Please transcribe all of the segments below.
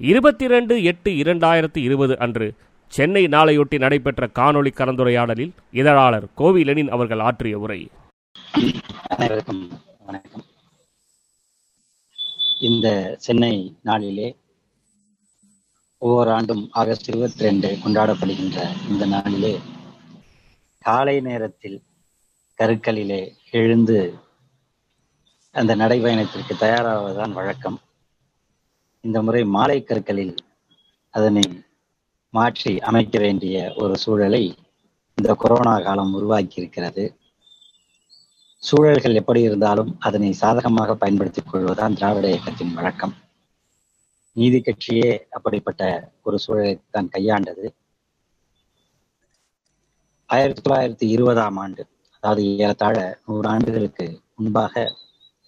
இருபத்தி ரெண்டு எட்டு இரண்டாயிரத்தி இருபது அன்று சென்னை நாளையொட்டி நடைபெற்ற காணொளி கலந்துரையாடலில் இதழாளர் கோவிலனின் அவர்கள் ஆற்றிய உரை. அனைவருக்கும் வணக்கம். இந்த சென்னை நாளிலே ஒவ்வொரு ஆண்டும் ஆகஸ்ட் இருபத்தி ரெண்டு கொண்டாடப்படுகின்ற இந்த நாளிலே காலை நேரத்தில் கருக்களிலே எழுந்து அந்த நடைபயணத்திற்கு தயாராவதுதான் வழக்கம். இந்த முறை மாலை கற்களில் அதனை மாற்றி அமைக்க வேண்டிய ஒரு சூழலை இந்த கொரோனா காலம் உருவாக்கி இருக்கிறது சூழல்கள் எப்படி இருந்தாலும் அதனை சாதகமாக பயன்படுத்திக் கொள்வதுதான் திராவிட இயக்கத்தின் வழக்கம். நீதி கட்சியே அப்படிப்பட்ட ஒரு சூழலை தான் கையாண்டது. ஆயிரத்தி தொள்ளாயிரத்தி இருபதாம் ஆண்டு அதாவது ஏறத்தாழ நூறு ஆண்டுகளுக்கு முன்பாக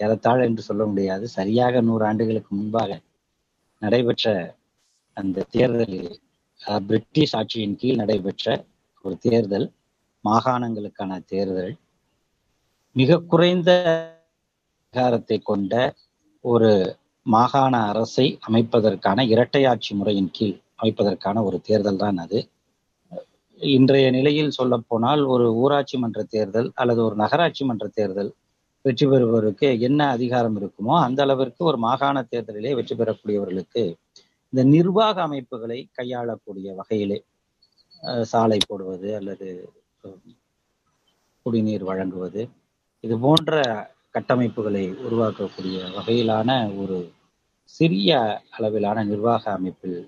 ஏறத்தாழ என்று சொல்ல முடியாது சரியாக நூறு ஆண்டுகளுக்கு முன்பாக நடைபெற்ற அந்த தேர்தலில் பிரிட்டிஷ் ஆட்சியின் கீழ் நடைபெற்ற ஒரு தேர்தல் மாகாணங்களுக்கான தேர்தல் மிக குறைந்த அதிகாரத்தை கொண்ட ஒரு மாகாண அரசை அமைப்பதற்கான இரட்டையாட்சி முறையின் கீழ் அமைப்பதற்கான ஒரு தேர்தல் தான் அது. இன்றைய நிலையில் சொல்ல போனால் ஒரு ஊராட்சி மன்ற தேர்தல் அல்லது ஒரு நகராட்சி மன்ற தேர்தல் வெற்றி பெறுபவருக்கு என்ன அதிகாரம் இருக்குமோ அந்த அளவிற்கு ஒரு மாகாண தேர்தலிலே வெற்றி பெறக்கூடியவர்களுக்கு இந்த நிர்வாக அமைப்புகளை கையாளக்கூடிய வகையிலே சாலை போடுவது அல்லது குடிநீர் வழங்குவது இது போன்ற கட்டமைப்புகளை உருவாக்கக்கூடிய வகையிலான ஒரு சிறிய அளவிலான நிர்வாக அமைப்பில்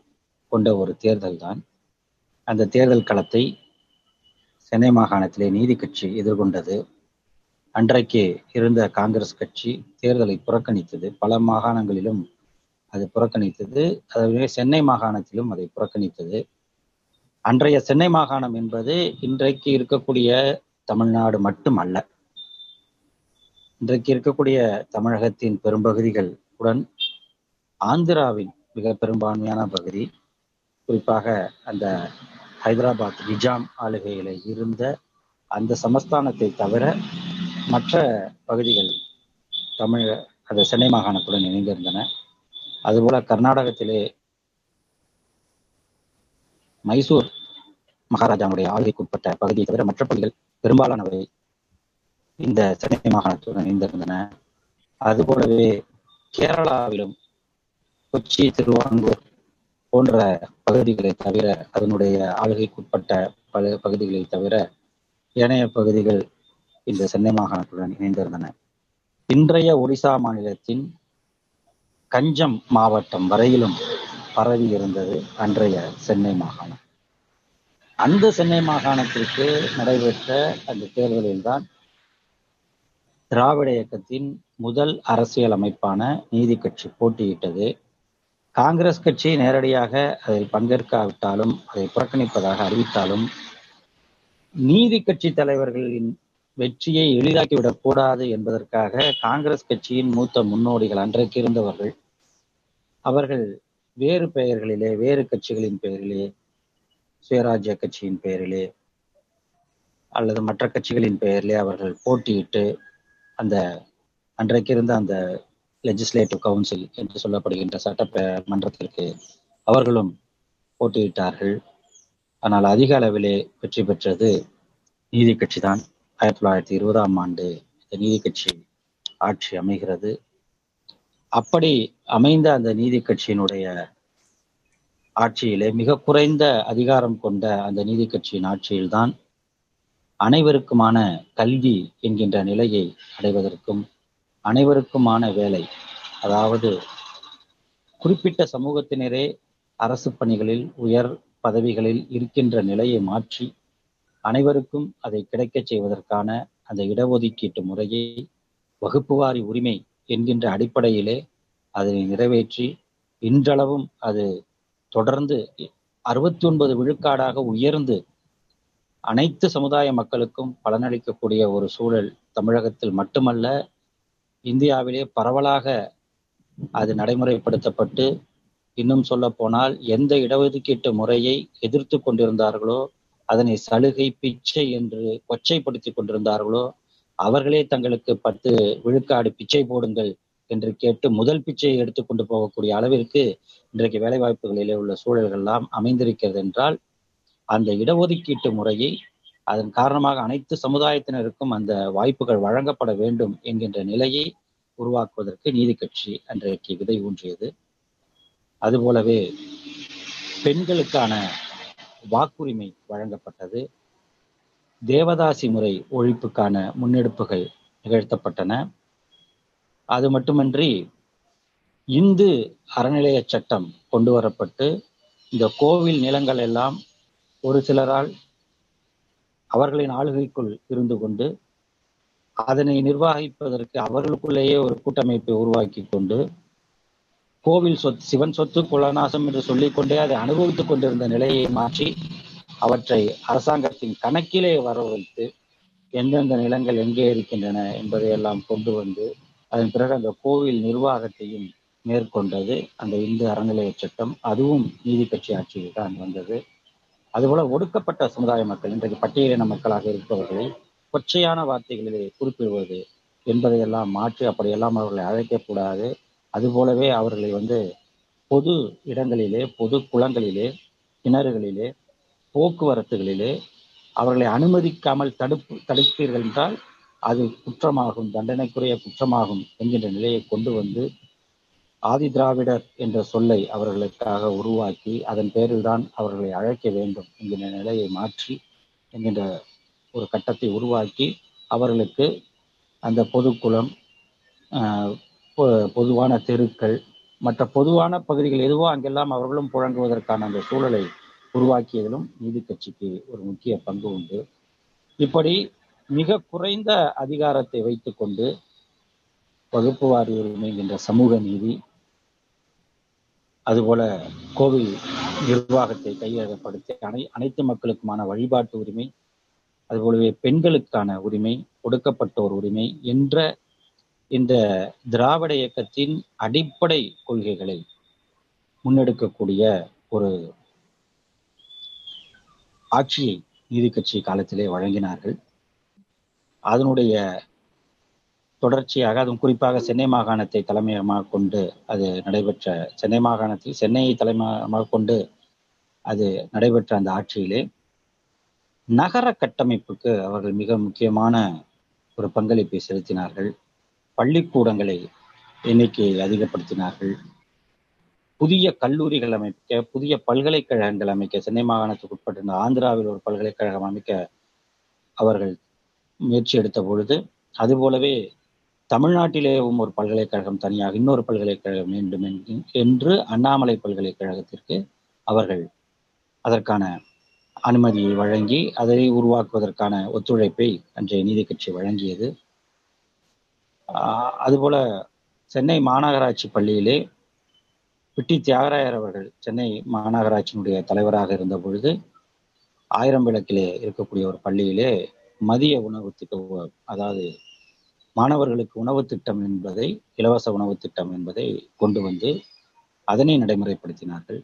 கொண்ட ஒரு தேர்தல் தான் அந்த தேர்தல் களத்தை சென்னை மாகாணத்திலே நீதி கட்சி எதிர்கொண்டது. அன்றைக்கு இருந்த காங்கிரஸ் கட்சி தேர்தலை புறக்கணித்தது. பல மாகாணங்களிலும் அது புறக்கணித்தது. அதுவே சென்னை மாகாணத்திலும் அதை புறக்கணித்தது. அன்றைய சென்னை மாகாணம் என்பது இன்றைக்கு இருக்கக்கூடிய தமிழ்நாடு மட்டும் அல்ல இன்றைக்கு இருக்கக்கூடிய தமிழகத்தின் பெரும்பகுதிகள் உடன் ஆந்திராவின் மிக பெரும்பான்மையான பகுதி குறிப்பாக அந்த ஹைதராபாத் நிஜாம் ஆளுகையில் இருந்த அந்த சமஸ்தானத்தை தவிர மற்ற பகுதிகள் தமிழ் அது சென்னை மாகாணத்துடன் இணைந்திருந்தன. அதுபோல கர்நாடகத்திலே மைசூர் மகாராஜாவுடைய ஆளுகைக்குட்பட்ட பகுதியை தவிர மற்ற பகுதிகள் பெரும்பாலானவை இந்த சென்னை மாகாணத்துடன் இணைந்திருந்தன. அதுபோலவே கேரளாவிலும் கொச்சி திருவாங்கூர் போன்ற பகுதிகளை தவிர அதனுடைய ஆளுகைக்குட்பட்ட பல பகுதிகளை தவிர ஏனைய பகுதிகள் இந்த சென்னை மாகாணத்துடன் இணைந்திருந்தன. இன்றைய ஒடிசா மாநிலத்தின் கஞ்சம் மாவட்டம் வரையிலும் பரவி இருந்தது அன்றைய சென்னை மாகாணம். அந்த சென்னை மாகாணத்திற்கு நடைபெற்ற அந்த தேர்தலில்தான் திராவிட இயக்கத்தின் முதல் அரசியல் அமைப்பான நீதி கட்சி போட்டியிட்டது. காங்கிரஸ் கட்சி நேரடியாக அதில் பங்கேற்காவிட்டாலும் அதை புறக்கணிப்பதாக அறிவித்தாலும் நீதி கட்சி தலைவர்களின் வெற்றியை எளிதாக்கிவிடக் கூடாது என்பதற்காக காங்கிரஸ் கட்சியின் மூத்த முன்னோடிகள் அன்றைக்கு இருந்தவர்கள் அவர்கள் வேறு பெயர்களிலே வேறு கட்சிகளின் பெயரிலே சுயராஜ்ய கட்சியின் பெயரிலே அல்லது மற்ற கட்சிகளின் பெயரிலே அவர்கள் போட்டியிட்டு அந்த அன்றைக்கு இருந்த அந்த லெஜிஸ்லேட்டிவ் கவுன்சில் என்று சொல்லப்படுகின்ற சட்ட மன்றத்திற்கு அவர்களும் போட்டியிட்டார்கள். ஆனால் அதிக அளவிலே வெற்றி பெற்றது நீதி கட்சி தான் ஆயிரத்தி தொள்ளாயிரத்தி இருபதாம் ஆண்டு இந்த நீதி கட்சி ஆட்சி அமைகிறது. அப்படி அமைந்த அந்த நீதி கட்சியினுடைய ஆட்சியிலே மிக குறைந்த அதிகாரம் கொண்ட அந்த நீதி கட்சியின் ஆட்சியில்தான் அனைவருக்குமான கல்வி என்கின்ற நிலையை அடைவதற்கும் அனைவருக்குமான வேலை அதாவது குறிப்பிட்ட சமூகத்தினரே அரசு பணிகளில் உயர் பதவிகளில் இருக்கின்ற நிலையை மாற்றி அனைவருக்கும் அதை கிடைக்கச் செய்வதற்கான அந்த இடஒதுக்கீட்டு முறையை வகுப்புவாரி உரிமை என்கின்ற அடிப்படையிலே அதனை நிறைவேற்றி இன்றளவும் அது தொடர்ந்து அறுபத்தி ஒன்பது விழுக்காடாக உயர்ந்து அனைத்து சமுதாய மக்களுக்கும் பலனளிக்கக்கூடிய ஒரு சூழல் தமிழகத்தில் மட்டுமல்ல இந்தியாவிலே பரவலாக அது நடைமுறைப்படுத்தப்பட்டு இன்னும் சொல்ல போனால் எந்த இடஒதுக்கீட்டு முறையை எதிர்த்து கொண்டிருந்தார்களோ அதனை சலுகை பிச்சை என்று கொச்சைப்படுத்தி கொண்டிருந்தார்களோ அவர்களே தங்களுக்கு பத்து விழுக்காடு பிச்சை போடுங்கள் என்று கேட்டு முதல் பிச்சையை எடுத்துக்கொண்டு போகக்கூடிய அளவிற்கு இன்றைக்கு வேலைவாய்ப்புகளிலே உள்ள சூழல்கள் எல்லாம் அமைந்திருக்கிறது என்றால் அந்த இடஒதுக்கீட்டு முறையை அதன் காரணமாக அனைத்து சமுதாயத்தினருக்கும் அந்த வாய்ப்புகள் வழங்கப்பட வேண்டும் என்கின்ற நிலையை உருவாக்குவதற்கு நீதி கட்சி அன்றைக்கு விதை ஊன்றியது. அதுபோலவே பெண்களுக்கான வாக்குரிமை வழங்கப்பட்டது. தேவதாசி முறை ஒழிப்புக்கான முன்னெடுப்புகள் நிகழ்த்தப்பட்டன. அது மட்டுமன்றி இந்து அறநிலைய சட்டம் கொண்டு வரப்பட்டு இந்த கோவில் நிலங்கள் எல்லாம் ஒரு சிலரால் அவர்களின் ஆளுகைக்குள் இருந்து கொண்டு அதனை நிர்வகிப்பதற்கு அவர்களுக்குள்ளேயே ஒரு கூட்டமைப்பை உருவாக்கி கொண்டு கோவில் சொத்து சிவன் சொத்து குலநாசம் என்று சொல்லிக்கொண்டே அதை அனுபவித்துக் கொண்டிருந்த நிலையை மாற்றி அவற்றை அரசாங்கத்தின் கணக்கிலே வர வைத்து எந்தெந்த நிலங்கள் எங்கே இருக்கின்றன என்பதை எல்லாம் கொண்டு வந்து அதன் பிறகு அந்த கோவில் நிர்வாகத்தையும் மேற்கொண்டது அந்த இந்து அறநிலைய சட்டம். அதுவும் நீதி கட்சி ஆட்சியில் தான் வந்தது. அதுபோல ஒடுக்கப்பட்ட சமுதாய மக்கள் இன்றைக்கு பட்டியலின மக்களாக இருப்பவர்களை கொச்சையான வார்த்தைகளிலே குறிப்பிடுவது என்பதையெல்லாம் மாற்றி அப்படியெல்லாம் அவர்களை அழைக்கக்கூடாது. அதுபோலவே அவர்களை வந்து பொது இடங்களிலே பொது குளங்களிலே கிணறுகளிலே போக்குவரத்துகளிலே அவர்களை அனுமதிக்காமல் தடுப்பு தடுப்பீர்கள் என்றால் அது குற்றமாகும் தண்டனைக்குரிய குற்றமாகும் என்கின்ற நிலையை கொண்டு வந்து ஆதி திராவிடர் என்ற சொல்லை அவர்களுக்காக உருவாக்கி அதன் பேரில் தான் அவர்களை அழைக்க வேண்டும் என்கின்ற நிலையை மாற்றி என்கின்ற ஒரு கட்டத்தை உருவாக்கி அவர்களுக்கு அந்த பொதுக்குளம் பொதுவான தெருக்கள் மற்ற பொதுவான பகுதிகள் எதுவோ அங்கெல்லாம் அவர்களும் புழங்குவதற்கான அந்த சூழலை உருவாக்கியதிலும் நீதி கட்சிக்கு ஒரு முக்கிய பங்கு உண்டு. இப்படி மிக குறைந்த அதிகாரத்தை வைத்துக்கொண்டு வகுப்பு வாரி உரிமை என்ற சமூக நீதி அதுபோல கோவில் நிர்வாகத்தை கையகப்படுத்தி அனை அனைத்து மக்களுக்குமான வழிபாட்டு உரிமை அதுபோலவே பெண்களுக்கான உரிமை ஒடுக்கப்பட்டோர் உரிமை என்ற இந்த திராவிட இயக்கத்தின் அடிப்படை கொள்கைகளை முன்னெடுக்கக்கூடிய ஒரு ஆட்சியை நீதி கட்சி காலத்திலே வழங்கினார்கள். அதனுடைய தொடர்ச்சியாக அதுவும் குறிப்பாக சென்னை மாகாணத்தை தலைமையகமாக கொண்டு அது நடைபெற்ற சென்னை மாகாணத்தில் சென்னையை தலைமையகமாக கொண்டு அது நடைபெற்ற அந்த ஆட்சியிலே நகர கட்டமைப்புக்கு அவர்கள் மிக முக்கியமான ஒரு பங்களிப்பை செலுத்தினார்கள். பள்ளிக்கூடங்களை எண்ணிக்கையை அதிகப்படுத்தினார்கள். புதிய கல்லூரிகள் அமைக்க புதிய பல்கலைக்கழகங்கள் அமைக்க சென்னை மாகாணத்துக்கு உட்பட்டிருந்த ஆந்திராவில் ஒரு பல்கலைக்கழகம் அமைக்க அவர்கள் முயற்சி எடுத்த பொழுது அதுபோலவே தமிழ்நாட்டிலேயும் ஒரு பல்கலைக்கழகம் தனியாக இன்னொரு பல்கலைக்கழகம் வேண்டும் என்று அண்ணாமலை பல்கலைக்கழகத்திற்கு அவர்கள் அதற்கான அனுமதியை வழங்கி அதை உருவாக்குவதற்கான ஒத்துழைப்பை அன்றைய நீதி கட்சி வழங்கியது. அதுபோல சென்னை மாநகராட்சி பள்ளியிலே பிட்டி தியாகராயர் அவர்கள் சென்னை மாநகராட்சியினுடைய தலைவராக இருந்த பொழுது ஆயிரம் விளக்கிலே இருக்கக்கூடிய ஒரு பள்ளியிலே மதிய உணவு திட்டம் அதாவது மாணவர்களுக்கு உணவு திட்டம் என்பதை இலவச உணவு திட்டம் என்பதை கொண்டு வந்து அதனை நடைமுறைப்படுத்தினார்கள்.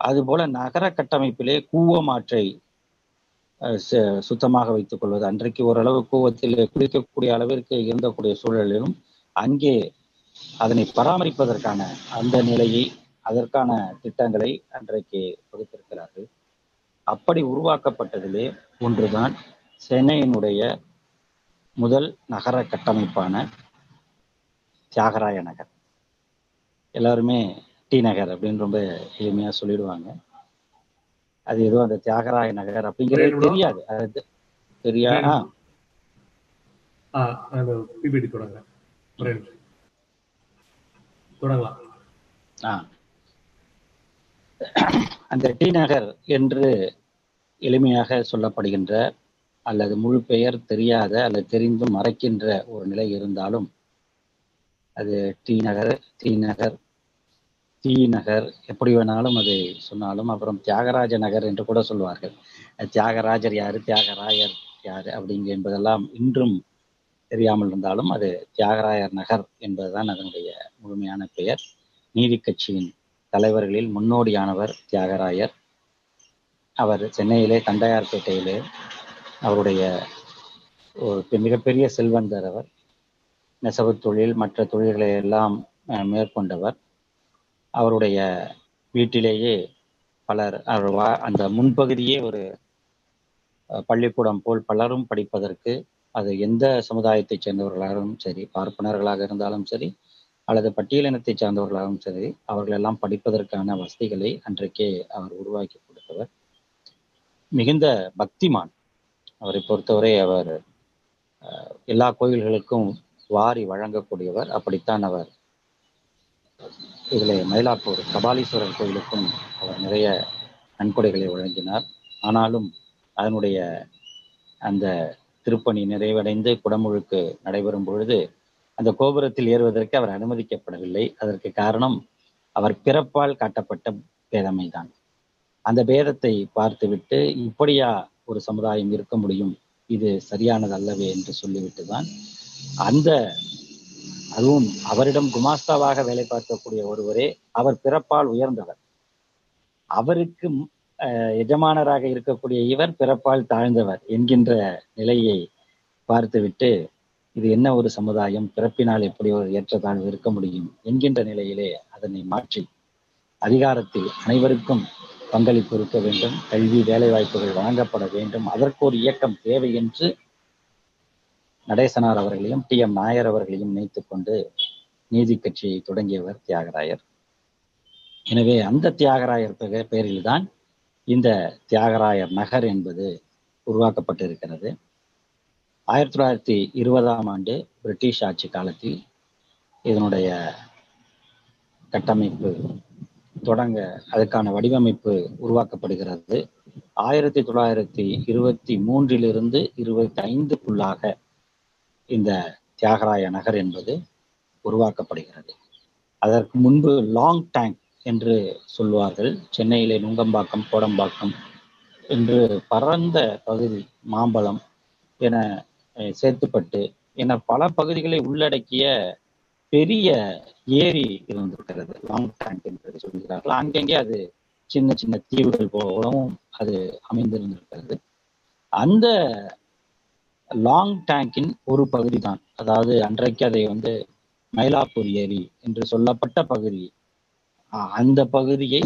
அதுபோல நகர கட்டமைப்பிலே கூவம் ஆற்றை சுத்தமாக வைத்துக் கொள்வது. அன்றைக்கு ஓரளவு கூவத்தில் குளிக்கக்கூடிய அளவிற்கு இருந்தக்கூடிய சூழலிலும் அங்கே அதனை பராமரிப்பதற்கான அந்த நிலையை அதற்கான திட்டங்களை அன்றைக்கு வகுத்திருக்கிறார்கள் அப்படி உருவாக்கப்பட்டதிலே ஒன்றுதான் சென்னையினுடைய முதல் நகர கட்டமைப்பான தியாகராய நகர். எல்லாருமே டி நகர் அப்படின்னு ரொம்ப எளிமையா சொல்லிடுவாங்க. அது ஏதோ அந்த தியாகராய நகர் அப்படிங்கிறது தெரியாது. அது தெரியா பிபிடி தொடங்க தொடங்கலாம். அந்த டி நகர் என்று எளிமையாக சொல்லப்படுகின்ற அல்லது முழு பெயர் தெரியாத அல்லது தெரிந்தும் மறைக்கின்ற ஒரு நிலை இருந்தாலும் அது T Nagar T Nagar T Nagar எப்படி வேணாலும் அதை சொன்னாலும் அப்புறம் தியாகராஜ நகர் என்று கூட சொல்வார்கள் தியாகராஜர் யாரு தியாகராயர் யாரு அப்படிங்க என்பதெல்லாம் இன்றும் தெரியாமல் இருந்தாலும் அது தியாகராயர் நகர் என்பதுதான் அதனுடைய முழுமையான பெயர். நீதி கட்சியின் தலைவர்களில் முன்னோடியானவர் தியாகராயர். அவர் சென்னையிலே தண்டையார்பேட்டையிலே அவருடைய ஒரு மிகப்பெரிய செல்வந்தர் அவர். நெசவு தொழில் மற்ற தொழில்களை எல்லாம் மேற்கொண்டவர். அவருடைய வீட்டிலேயே பலர் அவர் வா- அந்த முன்பகுதியே ஒரு அஹ், பள்ளிக்கூடம் போல் பலரும் படிப்பதற்கு அது எந்த சமுதாயத்தைச் சேர்ந்தவர்களாகவும் சரி பார்ப்பனர்களாக இருந்தாலும் சரி அல்லது பட்டியலினத்தைச் சார்ந்தவர்களாகவும் சரி அவர்கள் எல்லாம் படிப்பதற்கான வசதிகளை அன்றைக்கே அவர் உருவாக்கி கொடுத்தவர். மிகுந்த பக்திமான். அவரை பொறுத்தவரை அவர் அஹ், எல்லா கோயில்களுக்கும் வாரி வழங்கக்கூடியவர். அப்படித்தான் அவர் இதில் மயிலாப்பூர் கபாலீஸ்வரர் கோயிலுக்கும் அவர் நிறைய நன்கொடைகளை வழங்கினார். ஆனாலும் அதனுடைய அந்த திருப்பணி நிறைவடைந்து குடமுழுக்கு நடைபெறும் பொழுது அந்த கோபுரத்தில் ஏறுவதற்கு அவர் அனுமதிக்கப்படவில்லை. அதற்கு காரணம் அவர் பிறப்பால் காட்டப்பட்ட பேதமைதான் அந்த பேதத்தை பார்த்துவிட்டு இப்படியா ஒரு சமுதாயம் இருக்க முடியும்? இது சரியானது அல்லவே என்று சொல்லிவிட்டு தான் அந்த அதுவும் அவரிடம் குமாஸ்தாவாக வேலை பார்க்கக்கூடிய ஒருவரே அவர் பிறப்பால் உயர்ந்தவர். அவருக்கு அஹ், எஜமானராக இருக்கக்கூடிய இவர் பிறப்பால் தாழ்ந்தவர் என்கின்ற நிலையை பார்த்துவிட்டு இது என்ன ஒரு சமுதாயம்? பிறப்பினால் எப்படி ஒரு ஏற்றத்தாழ்வு இருக்க முடியும்? என்கின்ற நிலையிலே அதனை மாற்றி அதிகாரத்தில் அனைவருக்கும் பங்களிப்பு இருக்க வேண்டும். கல்வி வேலை வாய்ப்புகள் வழங்கப்பட வேண்டும். அதற்கு ஒரு இயக்கம் தேவை என்று நடேசனார் அவர்களையும் டி. எம். நாயர் அவர்களையும் இணைத்துக் கொண்டு நீதி கட்சியை தொடங்கியவர் தியாகராயர். எனவே அந்த தியாகராயர் பெயரில்தான் இந்த தியாகராயர் நகர் என்பது உருவாக்கப்பட்டிருக்கிறது. ஆயிரத்தி தொள்ளாயிரத்தி இருபதாம் ஆண்டு பிரிட்டிஷ் ஆட்சி காலத்தில் இதனுடைய கட்டமைப்பு தொடங்க அதுக்கான வடிவமைப்பு உருவாக்கப்படுகிறது. ஆயிரத்தி தொள்ளாயிரத்தி இருபத்தி மூன்றிலிருந்து இருபத்தி ஐந்துக்குள்ளாக இந்த தியாகராய நகர் என்பது உருவாக்கப்படுகிறது. அதற்கு முன்பு லாங் டேங்க் என்று சொல்வார்கள் சென்னையிலே நுங்கம்பாக்கம் கோடம்பாக்கம் என்று பரந்த பகுதி மாம்பழம் என சேர்த்துப்பட்டு சேத்துப்பட்டு என பல பகுதிகளை உள்ளடக்கிய பெரிய ஏரி இருந்திருக்கிறது. லாங் டேங்க் என்று சொல்கிறார்கள். அங்கங்கே அது சின்ன சின்ன தீவுகள் போலவும் அது அமைந்திருந்திருக்கிறது. அந்த லாங் டேங்கின் ஒரு பகுதி தான் அதாவது அன்றைக்கு அதை வந்து மயிலாப்பூர் ஏரி என்று சொல்லப்பட்ட பகுதி. அந்த பகுதியை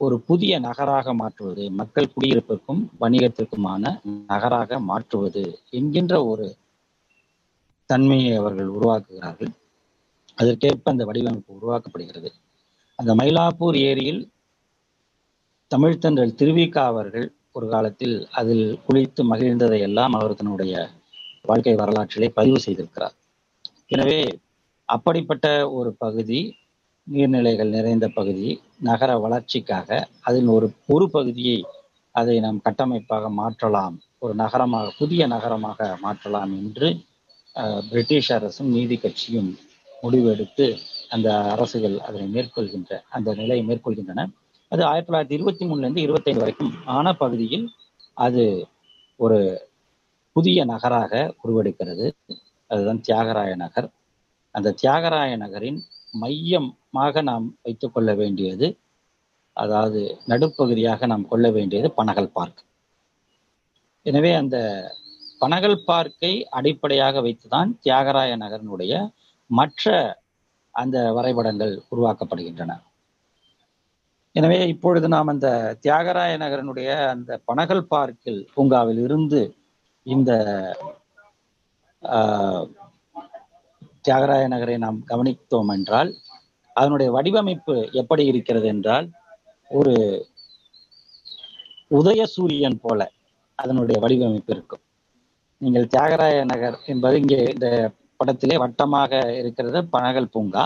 ஒரு புதிய நகராக மாற்றுவது மக்கள் குடியிருப்பிற்கும் வணிகத்திற்குமான நகராக மாற்றுவது என்கின்ற ஒரு தன்மையை அவர்கள் உருவாக்குகிறார்கள். அதற்கேற்ப அந்த வடிவமைப்பு உருவாக்கப்படுகிறது. அந்த மயிலாப்பூர் ஏரியில் தமிழ்த்தன்றல் திருவிக்கா அவர்கள் ஒரு காலத்தில் அதில் குளித்து மகிழ்ந்ததை எல்லாம் அவர் தன்னுடைய வாழ்க்கை வரலாற்றிலே பதிவு செய்திருக்கிறார். எனவே அப்படிப்பட்ட ஒரு பகுதி நீர்நிலைகள் நிறைந்த பகுதி நகர வளர்ச்சிக்காக அதில் ஒரு ஒரு பகுதியை அதை நாம் கட்டமைப்பாக மாற்றலாம் ஒரு நகரமாக புதிய நகரமாக மாற்றலாம் என்று பிரிட்டிஷ் அரசும் நீதி கட்சியும் முடிவெடுத்து அந்த அரசுகள் அதனை மேற்கொள்கின்ற அந்த நிலையை மேற்கொள்கின்றன. அது ஆயிரத்தி தொள்ளாயிரத்தி இருபத்தி மூணுல இருந்து இருபத்தைந்து வரைக்கும் ஆன பகுதியில் அது ஒரு புதிய நகராக உருவெடுக்கிறது. அதுதான் தியாகராய நகர். அந்த தியாகராய நகரின் மையமாக நாம் வைத்துக் கொள்ள வேண்டியது அதாவது நடுப்பகுதியாக நாம் கொள்ள வேண்டியது பனகல் பார்க். எனவே அந்த பனகல் பார்க்கை அடிப்படையாக வைத்துதான் தியாகராய நகரினுடைய மற்ற அந்த வரைபடங்கள் உருவாக்கப்படுகின்றன. எனவே இப்பொழுது நாம் அந்த தியாகராய நகரனுடைய அந்த பனகல் பார்க்கில் பூங்காவில் இருந்து இந்த ஆஹ், தியாகராய நகரை நாம் கவனித்தோம் என்றால் அதனுடைய வடிவமைப்பு எப்படி இருக்கிறது என்றால் ஒரு உதய சூரியன் போல அதனுடைய வடிவமைப்பு இருக்கும். நீங்கள் தியாகராய நகர் என்பது இங்கே இந்த படத்திலே வட்டமாக இருக்கிறது பனகல் பூங்கா.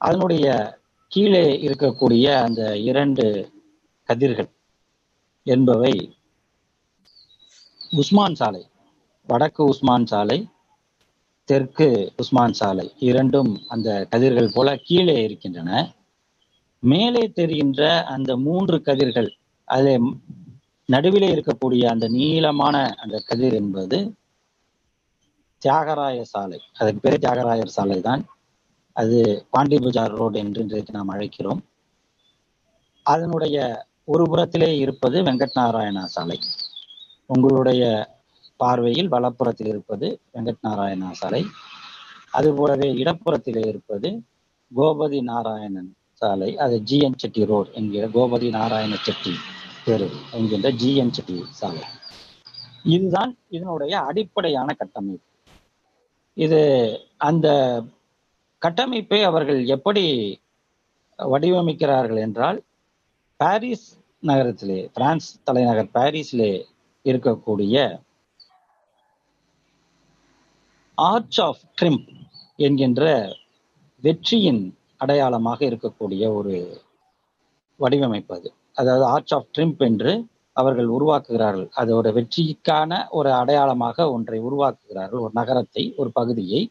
அதனுடைய கீழே இருக்கக்கூடிய அந்த இரண்டு கதிர்கள் என்பவை உஸ்மான் சாலை வடக்கு உஸ்மான் சாலை தெற்கு உஸ்மான் சாலை இரண்டும் அந்த கதிர்கள் போல கீழே இருக்கின்றன. மேலே தெரிகின்ற அந்த மூன்று கதிர்கள் அதில் நடுவிலே இருக்கக்கூடிய அந்த நீளமான அந்த கதிர் என்பது தியாகராய சாலை. அதுக்கு பேர் தியாகராயர் சாலை தான். அது பாண்டி பஜார் ரோடு என்று இன்றைக்கு நாம் அழைக்கிறோம். அதனுடைய ஒரு புறத்திலே இருப்பது வெங்கட் நாராயணா சாலை. உங்களுடைய பார்வையில் வலப்புறத்தில் இருப்பது வெங்கட் நாராயணா சாலை அதுபோலவே இடப்புறத்திலே இருப்பது கோபதி நாராயணன் சாலை அது ஜிஎன் செட்டி ரோடு என்கிற கோபதி நாராயண செட்டி தெரு என்கின்ற ஜிஎன் செட்டி சாலை. இதுதான் இதனுடைய அடிப்படையான கட்டமைப்பு. இது அந்த கட்டமைப்பை அவர்கள் எப்படி வடிவமைக்கிறார்கள் என்றால் பாரிஸ் நகரத்திலே பிரான்ஸ் தலைநகர் பாரிஸிலே இருக்கக்கூடிய ஆர்ச் ஆஃப் ட்ரிம்ப் என்கின்ற வெற்றியின் அடையாளமாக இருக்கக்கூடிய ஒரு வடிவமைப்பு அது. அதாவது ஆர்ச் ஆஃப் ட்ரிம்ப் என்று அவர்கள் உருவாக்குகிறார்கள். அதோட வெற்றிக்கான ஒரு அடையாளமாக ஒன்றை உருவாக்குகிறார்கள். ஒரு நகரத்தை ஒரு பகுதியை.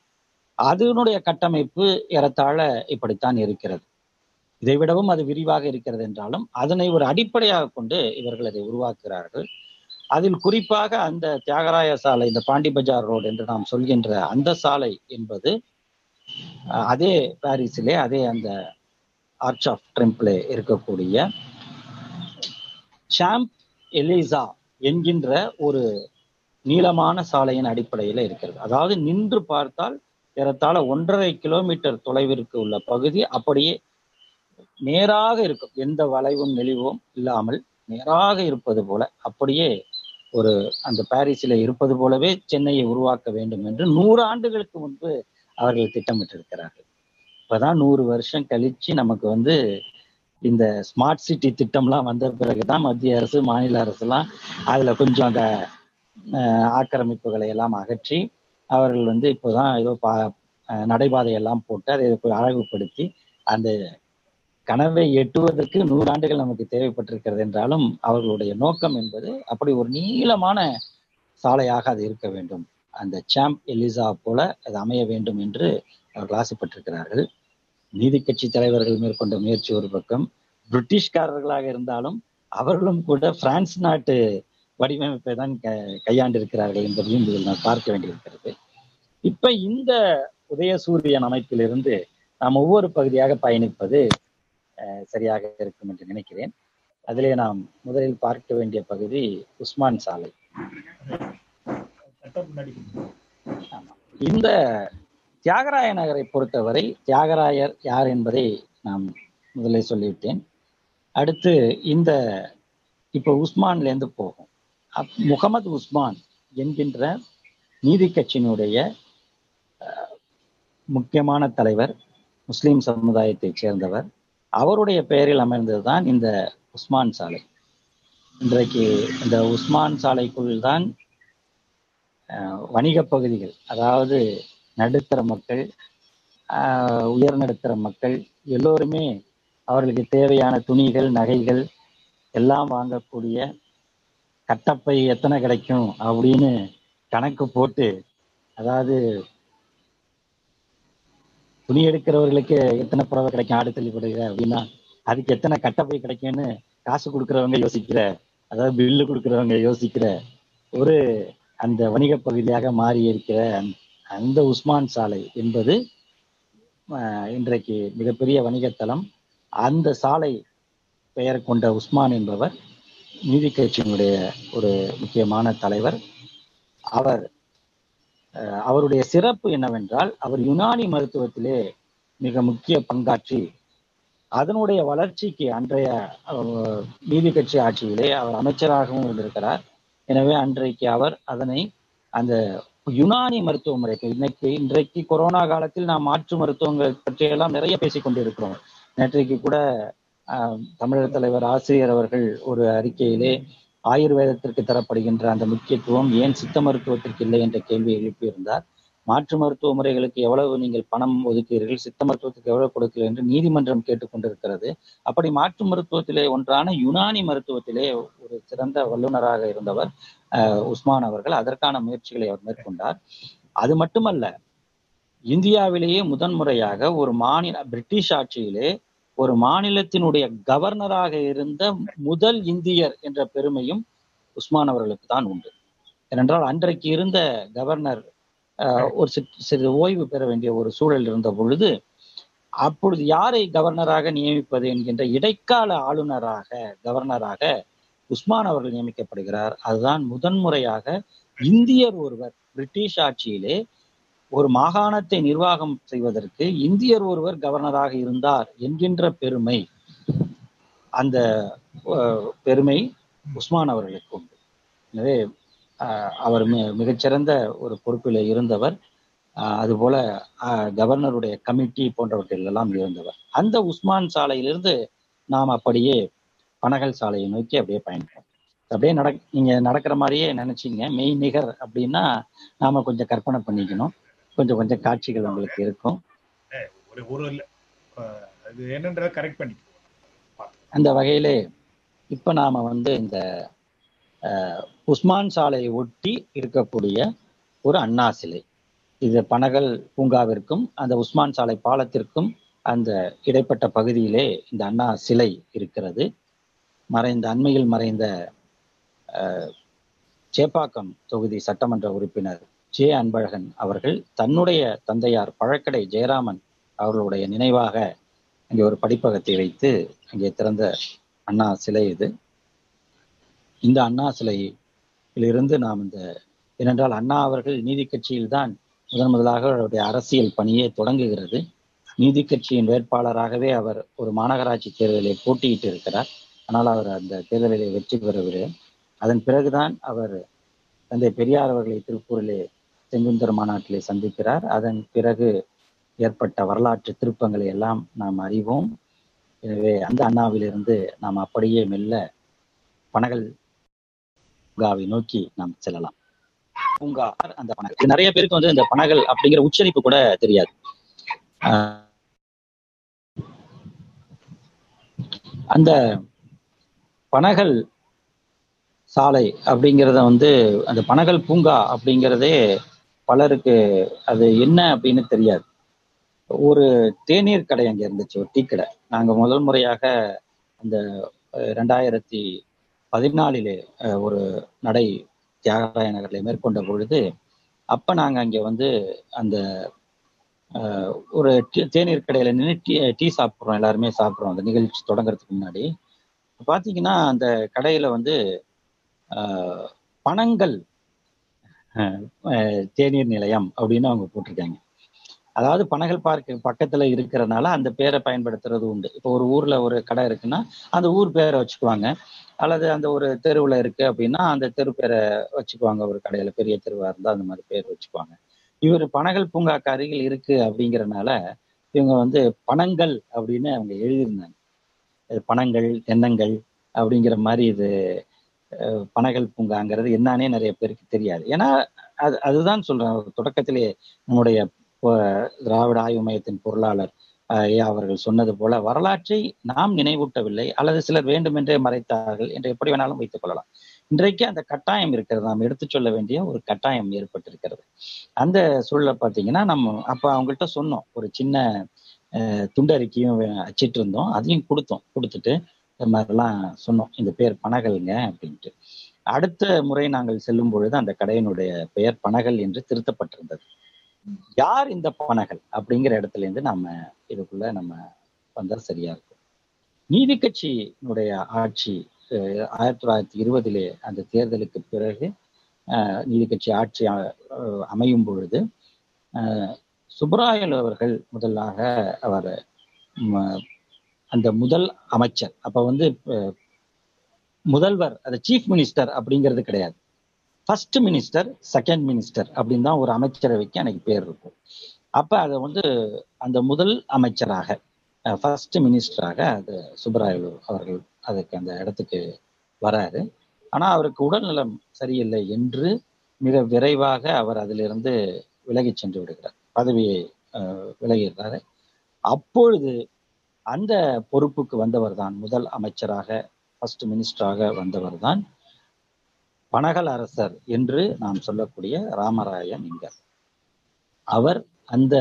அதனுடைய கட்டமைப்பு ஏறத்தாழ இப்படித்தான் இருக்கிறது. இதை விடவும் அது விரிவாக இருக்கிறது என்றாலும் அதனை ஒரு அடிப்படையாக கொண்டு இவர்கள் அதை உருவாக்குகிறார்கள். அதில் குறிப்பாக அந்த தியாகராய சாலை இந்த பாண்டி பஜார் ரோடு என்று நாம் சொல்கின்ற அந்த சாலை என்பது அதே பாரிஸிலே அதே அந்த ஆர்ச் ஆஃப் ட்ரிம்பிளே இருக்கக்கூடிய சாம்ப் எலிசா என்கின்ற ஒரு நீளமான சாலையின் அடிப்படையில் இருக்கிறது. அதாவது நின்று பார்த்தால் ஏறத்தாழ ஒன்றரை கிலோமீட்டர் தொலைவிற்கு உள்ள பகுதி அப்படியே நேராக இருக்கும். எந்த வளைவும் நெளிவும் இல்லாமல் நேராக இருப்பது போல அப்படியே ஒரு அந்த பாரிஸில் இருப்பது போலவே சென்னையை உருவாக்க வேண்டும் என்று நூறு ஆண்டுகளுக்கு முன்பு அவர்கள் திட்டமிட்டிருக்கிறார்கள். இப்பதான் நூறு வருஷம் கழிச்சு நமக்கு வந்து இந்த ஸ்மார்ட் சிட்டி திட்டம்லாம் வந்த பிறகுதான் மத்திய அரசு மாநில அரசுலாம் அதுல கொஞ்சம் அந்த அஹ், ஆக்கிரமிப்புகளை எல்லாம் அகற்றி அவர்கள் வந்து இப்போதான் ஏதோ பா நடைபாதையெல்லாம் போட்டு அதை அழகுபடுத்தி அந்த கனவை எட்டுவதற்கு நூறாண்டுகள் நமக்கு தேவைப்பட்டிருக்கிறது என்றாலும் அவர்களுடைய நோக்கம் என்பது அப்படி ஒரு நீளமான சாலையாக அது இருக்க வேண்டும். அந்த சாம்ப் எலிசா போல அது அமைய வேண்டும் என்று அவர்கள் ஆசைப்பட்டிருக்கிறார்கள். நீதி கட்சி தலைவர்கள் மேற்கொண்ட முயற்சி ஒரு பக்கம். பிரிட்டிஷ்காரர்களாக இருந்தாலும் அவர்களும் கூட பிரான்ஸ் நாட்டு வடிவமைப்பை தான் க- கையாண்டிருக்கிறார்கள் என்பதையும் இதில் நாம் பார்க்க வேண்டியிருக்கிறது. இப்ப இந்த உதயசூரியன் அமைப்பிலிருந்து நாம் ஒவ்வொரு பகுதியாக பயணிப்பது சரியாக இருக்கும் என்று நினைக்கிறேன். அதிலே நாம் முதலில் பார்க்க வேண்டிய பகுதி உஸ்மான் சாலை. இந்த தியாகராய நகரை பொறுத்தவரை தியாகராயர் யார் என்பதை நாம் முதலில் சொல்லிவிட்டேன். அடுத்து இந்த இப்போ உஸ்மான்ல இருந்து போகும். அப்- முகமது உஸ்மான் என்கின்ற நீதி கட்சியினுடைய முக்கியமான தலைவர் முஸ்லிம் சமுதாயத்தைச் சேர்ந்தவர். அவருடைய பெயரில் அமைந்ததுதான் இந்த உஸ்மான் சாலை. இன்றைக்கு இந்த உஸ்மான் சாலைக்குள் தான் வணிக வணிகப் பகுதிகள் அதாவது நடுத்தர மக்கள் ஆஹ், உயர் நடுத்தர மக்கள் எல்லோருமே அவர்களுக்கு தேவையான துணிகள் நகைகள் எல்லாம் வாங்கக்கூடிய கட்டப்பை எத்தனை கிடைக்கும் அப்படின்னு கணக்கு போட்டு அதாவது துணி எடுக்கிறவர்களுக்கு எத்தனை புடவை கிடைக்கும்? ஆடு தள்ளிப்படுகிற அப்படின்னா அதுக்கு எத்தனை கட்டப்பை கிடைக்கும்னு காசு கொடுக்கறவங்க யோசிக்கிற அதாவது பில்லு கொடுக்கறவங்க யோசிக்கிற ஒரு அந்த வணிக பகுதியாக மாறி இருக்கிற அந்த- உஸ்மான் சாலை என்பது இன்றைக்கு மிகப்பெரிய வணிகத்தலம் அந்த சாலை பெயர் கொண்ட உஸ்மான் என்பவர் நீதி கட்சியினுடைய ஒரு முக்கியமான தலைவர். அவர் அவருடைய சிறப்பு என்னவென்றால் அவர் யுனானி மருத்துவத்திலே மிக முக்கிய பங்காற்றி அதனுடைய வளர்ச்சிக்கு அன்றைய நீதி கட்சி ஆட்சியிலே அவர் அமைச்சராகவும் இருந்திருக்கிறார். எனவே அன்றைக்கு அவர் அதனை அந்த யுனானி மருத்துவ முறைக்கு இன்னைக்கு இன்றைக்கு கொரோனா காலத்தில் நாம் மாற்று மருத்துவங்கள் பற்றியெல்லாம் நிறைய பேசிக் கொண்டிருக்கிறோம். நேற்றைக்கு கூட ஆஹ், தமிழர் தலைவர் ஆசிரியர் அவர்கள் ஒரு அறிக்கையிலே ஆயுர்வேதத்திற்கு தரப்படுகின்ற அந்த முக்கியத்துவம் ஏன் சித்த மருத்துவத்திற்கு இல்லை என்ற கேள்வியை எழுப்பியிருந்தார். மாற்று மருத்துவ முறைகளுக்கு எவ்வளவு நீங்கள் பணம் ஒதுக்கிறீர்கள் சித்த மருத்துவத்துக்கு எவ்வளவு கொடுக்கிறீர்கள் என்று நீதிமன்றம் கேட்டுக்கொண்டிருக்கிறது. அப்படி மாற்று மருத்துவத்திலே ஒன்றான யுனானி மருத்துவத்திலே ஒரு சிறந்த வல்லுநராக இருந்தவர் உஸ்மான் அவர்கள். அதற்கான முயற்சிகளை அவர் மேற்கொண்டார். அது மட்டுமல்ல இந்தியாவிலேயே முதன்முறையாக ஒரு மாநில பிரிட்டிஷ் ஆட்சியிலே ஒரு மாநிலத்தினுடைய கவர்னராக இருந்த முதல் இந்தியர் என்ற பெருமையும் உஸ்மான் அவர்களுக்கு தான் உண்டு. ஏனென்றால் அன்றைக்கு இருந்த கவர்னர் ஆஹ், ஒரு சிற்- சிறிது ஓய்வு பெற வேண்டிய ஒரு சூழல் இருந்த பொழுது அப்பொழுது யாரை கவர்னராக நியமிப்பது என்கின்ற இடைக்கால ஆளுநராக கவர்னராக உஸ்மான் அவர்கள் நியமிக்கப்படுகிறார். அதுதான் முதன்முறையாக இந்தியர் ஒருவர் பிரிட்டிஷ் ஆட்சியிலே ஒரு மாகாணத்தை நிர்வாகம் செய்வதற்கு இந்தியர் ஒருவர் கவர்னராக இருந்தார் என்கின்ற பெருமை அந்த பெருமை உஸ்மான் அவர்களுக்கு உண்டு. எனவே அவர் மிகச்சிறந்த ஒரு பொறுப்பில் இருந்தவர். அதுபோல அஹ், கவர்னருடைய கமிட்டி போன்றவற்றில் எல்லாம் இருந்தவர். அந்த உஸ்மான் சாலையிலிருந்து நாம் அப்படியே பனகல் சாலையை நோக்கி அப்படியே பயணிப்போம். அப்படியே நட நீங்க நடக்கிற மாதிரியே நினைச்சீங்க. மெய் நிகர் அப்படின்னா நாம கொஞ்சம் கற்பனை பண்ணிக்கணும். கொஞ்சம் கொஞ்சம் காட்சிகள் உங்களுக்கு இருக்கும். ஒரு ஒரு அது என்னன்றத கரெக்ட் பண்ணி அந்த வகையிலே இப்ப நாம வந்து இந்த உஸ்மான் சாலையை ஒட்டி இருக்கக்கூடிய ஒரு அண்ணா சிலை. இது பனகல் பூங்காவிற்கும் அந்த உஸ்மான் சாலை பாலத்திற்கும் அந்த இடைப்பட்ட பகுதியிலே இந்த அண்ணா சிலை இருக்கிறது. மறைந்த அண்மையில் மறைந்த சேப்பாக்கம் தொகுதி சட்டமன்ற உறுப்பினர் ஜே அன்பழகன் அவர்கள் தன்னுடைய தந்தையார் பழக்கடை ஜெயராமன் அவர்களுடைய நினைவாக அங்கே ஒரு படிப்பகத்தை வைத்து அங்கே திறந்த அண்ணா சிலை இது. இந்த அண்ணா சிலையிலிருந்து நாம் இந்த ஏனென்றால் அண்ணா அவர்கள் நீதி கட்சியில்தான் முதன் முதலாக அவருடைய அரசியல் பணியே தொடங்குகிறது. நீதி கட்சியின் வேட்பாளராகவே அவர் ஒரு மாநகராட்சி தேர்தலில் போட்டியிட்டு இருக்கிறார். ஆனால் அவர் அந்த தேர்தலிலே வெற்றி பெறவில்லை. அதன் பிறகுதான் அவர் தந்தை பெரியார் அவர்களை திருப்பூரிலே செங்குந்தர் மாநாட்டிலே சந்திக்கிறார். அதன் பிறகு ஏற்பட்ட வரலாற்று திருப்பங்களை எல்லாம் நாம் அறிவோம். எனவே அந்த அண்ணாவிலிருந்து நாம் அப்படியே மெல்ல பனகல் பூங்காவை நோக்கி நாம் செல்லலாம். பூங்கா அந்த பனகல். நிறைய பேருக்கு வந்து இந்த பனகல் அப்படிங்கிற உச்சரிப்பு கூட தெரியாது. ஆஹ் அந்த பனகல் சாலை அப்படிங்கிறத வந்து அந்த பனகல் பூங்கா அப்படிங்கிறதே பலருக்கு அது என்ன அப்படின்னு தெரியாது. ஒரு தேநீர் கடை அங்கே இருந்துச்சு ஒரு டீ கடை. நாங்கள் முதல் முறையாக அந்த ரெண்டாயிரத்தி பதினாலிலே ஒரு நடை தியாகராய நகரில் மேற்கொண்ட பொழுது அப்போ நாங்கள் அங்கே வந்து அந்த ஒரு தேநீர் கடையில் நின்று டீ டீ சாப்பிட்றோம் எல்லாருமே சாப்பிட்றோம் அந்த நிகழ்ச்சி தொடங்குறதுக்கு முன்னாடி. பார்த்தீங்கன்னா அந்த கடையில் வந்து பணங்கள் தேநீர் நிலையம் அப்படின்னு அவங்க போட்டிருக்காங்க. அதாவது பனகல் பார்க் பக்கத்துல இருக்கிறனால அந்த பேரை பயன்படுத்துறது உண்டு. இப்போ ஒரு ஊர்ல ஒரு கடை இருக்குன்னா அந்த ஊர் பேரை வச்சுக்குவாங்க. அல்லது அந்த ஒரு தெருவுல இருக்கு அப்படின்னா அந்த தெரு பேரை வச்சுக்குவாங்க. ஒரு கடையில பெரிய தெருவா இருந்தா அந்த மாதிரி பேர் வச்சுக்குவாங்க. இவர் பனகல் பூங்காக்கு அருகில் இருக்கு அப்படிங்கிறனால இவங்க வந்து பணங்கள் அப்படின்னு அவங்க எழுதியிருந்தாங்க. பணங்கள் பனங்கள் தென்னங்கள் அப்படிங்கிற மாதிரி இது பனைகள் பூங்காங்கிறது என்னன்னே நிறைய பேருக்கு தெரியாது. ஏன்னா அது அதுதான் சொல்றேன். தொடக்கத்திலே நம்முடைய திராவிட ஆய்வு மையத்தின் பொருளாளர் ஐயா அவர்கள் சொன்னது போல வரலாற்றை நாம் நினைவூட்டவில்லை அல்லது சிலர் வேண்டுமென்றே மறைத்தார்கள் என்று எப்படி வேணாலும் வைத்துக் கொள்ளலாம். இன்றைக்கு அந்த கட்டாயம் இருக்கிறது. நாம் எடுத்து சொல்ல வேண்டிய ஒரு கட்டாயம் ஏற்பட்டிருக்கிறது. அந்த சூழலை பார்த்தீங்கன்னா நம்ம அப்ப அவங்கள்ட்ட சொன்னோம். ஒரு சின்ன அஹ், துண்டறிக்கையும் அச்சிட்டு இருந்தோம் அதையும் கொடுத்தோம். கொடுத்துட்டு இந்த மாதிரிலாம் சொன்னோம். இந்த பேர் பனகல்ங்க அப்படின்ட்டு. அடுத்த முறை நாங்கள் செல்லும் பொழுது அந்த கடையினுடைய பெயர் பனகல் என்று திருத்தப்பட்டிருந்தது. யார் இந்த பனகல் அப்படிங்கிற இடத்துல இருந்து நம்ம இதுக்குள்ள நம்ம வந்தா சரியா இருக்கும். நீதி கட்சியினுடைய ஆட்சி அஹ், ஆயிரத்தி தொள்ளாயிரத்தி இருபதிலே அந்த தேர்தலுக்கு பிறகு அஹ், நீதி கட்சி ஆட்சி அஹ், அமையும் பொழுது சுப்ராயல் அவர்கள் முதலாக அவர் அந்த முதல் அமைச்சர். அப்ப வந்து முதல்வர் அது சீஃப் மினிஸ்டர் அப்படிங்கிறது கிடையாது. ஃபர்ஸ்ட் மினிஸ்டர் செகண்ட் மினிஸ்டர் அப்படின்னு தான் ஒரு அமைச்சரவைக்கு எனக்கு பேர் இருக்கும். அப்ப அதை வந்து அந்த முதல் அமைச்சராக ஃபர்ஸ்ட் மினிஸ்டராக அது சுப்பராயலு அவர்கள் அதுக்கு அந்த இடத்துக்கு வராரு. ஆனா அவருக்கு உடல்நலம் சரியில்லை என்று மிக விரைவாக அவர் அதிலிருந்து விலகி சென்று விடுகிறார். பதவியை விலகிடுறாரு. அப்பொழுது அந்த பொறுப்புக்கு வந்தவர் தான் முதல் அமைச்சராக ஃபர்ஸ்ட் மினிஸ்டராக வந்தவர் தான் பனகல் அரசர் என்று நாம் சொல்லக்கூடிய ராமராய நிங்கர் அவர் அந்த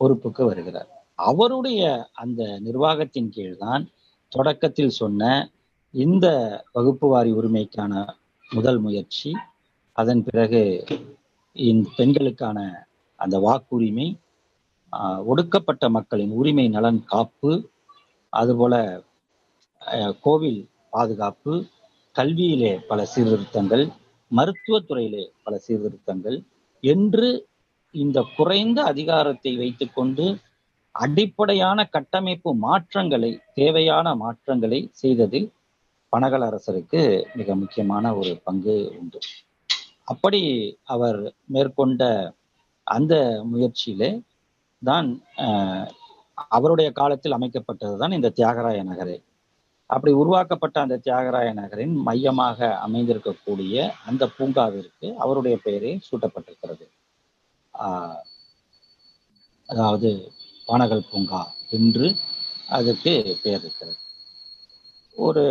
பொறுப்புக்கு வருகிறார். அவருடைய அந்த நிர்வாகத்தின் கீழ்தான் தொடக்கத்தில் சொன்ன இந்த வகுப்பு வாரி உரிமைக்கான முதல் முயற்சி அதன் பிறகு இந்த பெண்களுக்கான அந்த வாக்குரிமை ஒடுக்கப்பட்ட மக்களின் உரிமை நலன் காப்பு அதுபோல அஹ், கோவில் பாதுகாப்பு கல்வியிலே பல சீர்திருத்தங்கள் மருத்துவத்துறையிலே பல சீர்திருத்தங்கள் என்று இந்த குறைந்த அதிகாரத்தை வைத்துக்கொண்டு அடிப்படையான கட்டமைப்பு மாற்றங்களை தேவையான மாற்றங்களை செய்ததில் பனகல் அரசருக்கு மிக முக்கியமான ஒரு பங்கு உண்டு. அப்படி அவர் மேற்கொண்ட அந்த முயற்சியிலே தான் ஆஹ், அவருடைய காலத்தில் அமைக்கப்பட்டதுதான் இந்த தியாகராய நகரே. அப்படி உருவாக்கப்பட்ட அந்த தியாகராய நகரின் மையமாக அமைந்திருக்கக்கூடிய அந்த பூங்காவிற்கு அவருடைய பெயரே சூட்டப்பட்டிருக்கிறது. ஆஹ், அதாவது பானகல் பூங்கா என்று அதுக்கு பெயர் இருக்கிறது. ஒரு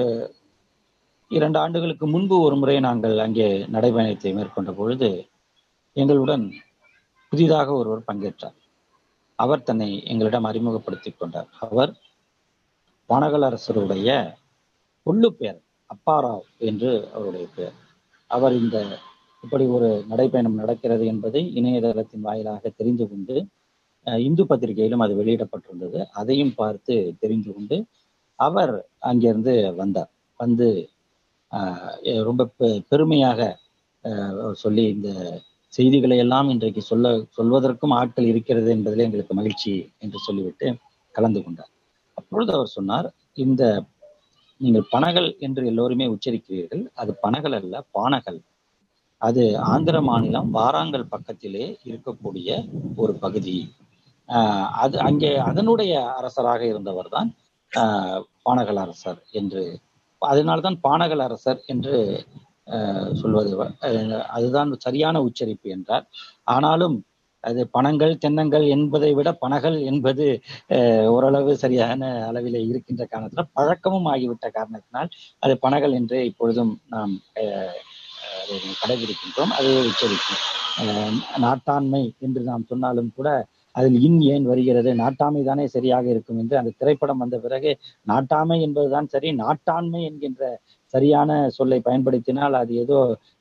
இரண்டு ஆண்டுகளுக்கு முன்பு ஒரு முறை நாங்கள் அங்கே நடைபயணத்தை மேற்கொண்ட பொழுது எங்களுடன் புதிதாக ஒருவர் பங்கேற்றார். அவர் தன்னை எங்களிடம் அறிமுகப்படுத்திக் கொண்டார். அவர் பனகலரசருடைய அரசருடைய உள்ளு பெயர் அப்பாராவ் என்று அவருடைய பெயர். அவர் இந்த இப்படி ஒரு நடைப்பயணம் நடக்கிறது என்பதை இணையதளத்தின் வாயிலாக தெரிந்து கொண்டு இந்து பத்திரிகையிலும் அது வெளியிடப்பட்டிருந்தது. அதையும் பார்த்து தெரிந்து கொண்டு அவர் அங்கிருந்து வந்தார். வந்து ரொம்ப பெ- பெருமையாக சொல்லி இந்த செய்திகளை எல்லாம் இன்றைக்கு சொல்ல சொல்வதற்கும் ஆட்கள் இருக்கிறது என்பதில் எங்களுக்கு மகிழ்ச்சி என்று சொல்லிவிட்டு கலந்து கொண்டார். அப்பொழுது அவர் சொன்னார் இந்த நீங்கள் பனகல் என்று எல்லோருமே உச்சரிக்கிறீர்கள். அது பனகல் அல்ல பானகல் அது ஆந்திர மாநிலம் வாராங்கல் பக்கத்திலே இருக்கக்கூடிய ஒரு பகுதி. ஆஹ் அது அங்கே அதனுடைய அரசராக இருந்தவர் தான் பானகல் அரசர் என்று அதனால்தான் பானகல் அரசர் என்று சொல்வது. அதுதான் சரியான உச்சரிப்பு என்றார். ஆனாலும் அது பணங்கள் தென்னங்கள் என்பதை விட பணங்கள் என்பது ஆஹ் ஓரளவு சரியான அளவில் இருக்கின்ற காரணத்துல பழக்கமும் ஆகிவிட்ட காரணத்தினால் அது பனகல் என்றே இப்பொழுதும் நாம் கடைபிடிக்கின்றோம். அது உச்சரிக்கும் நாட்டாண்மை என்று நாம் சொன்னாலும் கூட அதில் இன் ஏன் வருகிறது? நாட்டாமை தானே சரியாக இருக்கும் என்று அந்த திரைப்படம் வந்த பிறகு நாட்டாமை என்பதுதான் சரி நாட்டாண்மை என்கின்ற சரியான சொல்லை பயன்படுத்தினால் அது ஏதோ